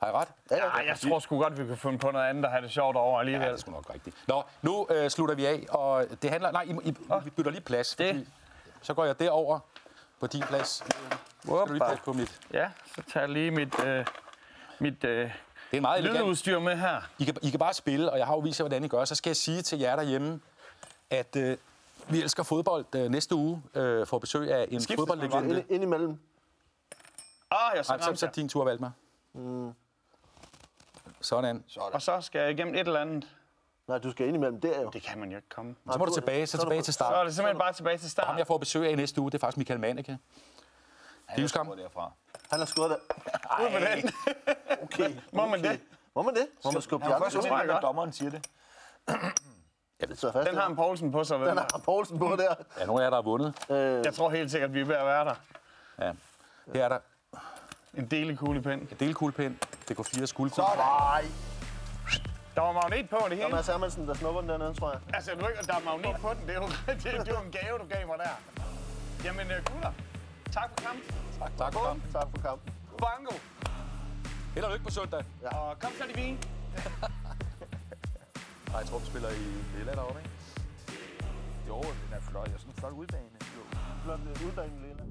Har jeg ret? Ja, ja. Jeg tror sgu godt, vi kan finde på noget andet og have det sjovt over Ja, alligevel. det er sgu nok rigtigt. Nå, nu øh, slutter vi af, og det handler... Nej, I, I, vi bytter lige plads, Det. fordi så går jeg derover på din plads. Skal du lige på mit... Ja, så tager jeg lige mit, øh, mit øh, Det er meget elegant... lydudstyr med her. I kan, I kan bare spille, og jeg har jo vist jer, hvordan I gør. Så skal jeg sige til jer derhjemme, at øh, vi elsker fodbold. Øh, næste uge øh, får besøg af en fodboldlegende. Ind, ind imellem. Ah, jeg så Nej, så, ramte så jeg. din tur, Valdemar. Mm. Sådan. Og så skal jeg igennem et eller andet. Nej, du skal ind imellem der jo. Det kan man jo ikke komme. Så må du tilbage, så tilbage til Så er start. det simpelthen bare tilbage til Ham, start. jeg får besøg af i næste uge, det er faktisk Michael Maneke. Livskam. Hvor derfra. Han har skåret der. Ud med den. Okay. Må man det? Må man det? Må man skubbe ud? og fremmest, når dommeren siger det. Jeg sidder fast Den har en Poulsen på sig? Den har Poulsen på der. Ja, nogle af jer, der har vundet. Jeg tror helt sikkert, vi er ved at være der. Ja. Her er der En del kuglepind. en delkuglepind. Det går fire skuldkugler. Nej. Der var magnet på det Der er hele. Mads Hermansen, der snupper den dernede, tror jeg. Altså, du ikke, der er magnet på den. Det er jo, det, det er jo en gave, du gav mig der. Jamen, øh, gutter. Tak for kampen. Tak, tak for kampen. Tak for kampen. Bango. Held og lykke på søndag. Og kom så de vin. Nej, jeg tror, vi spiller i Lilla deroppe, ikke? Jo, den er flot. Det er sådan en flot udbane. Jo. Flot udbane, Lena.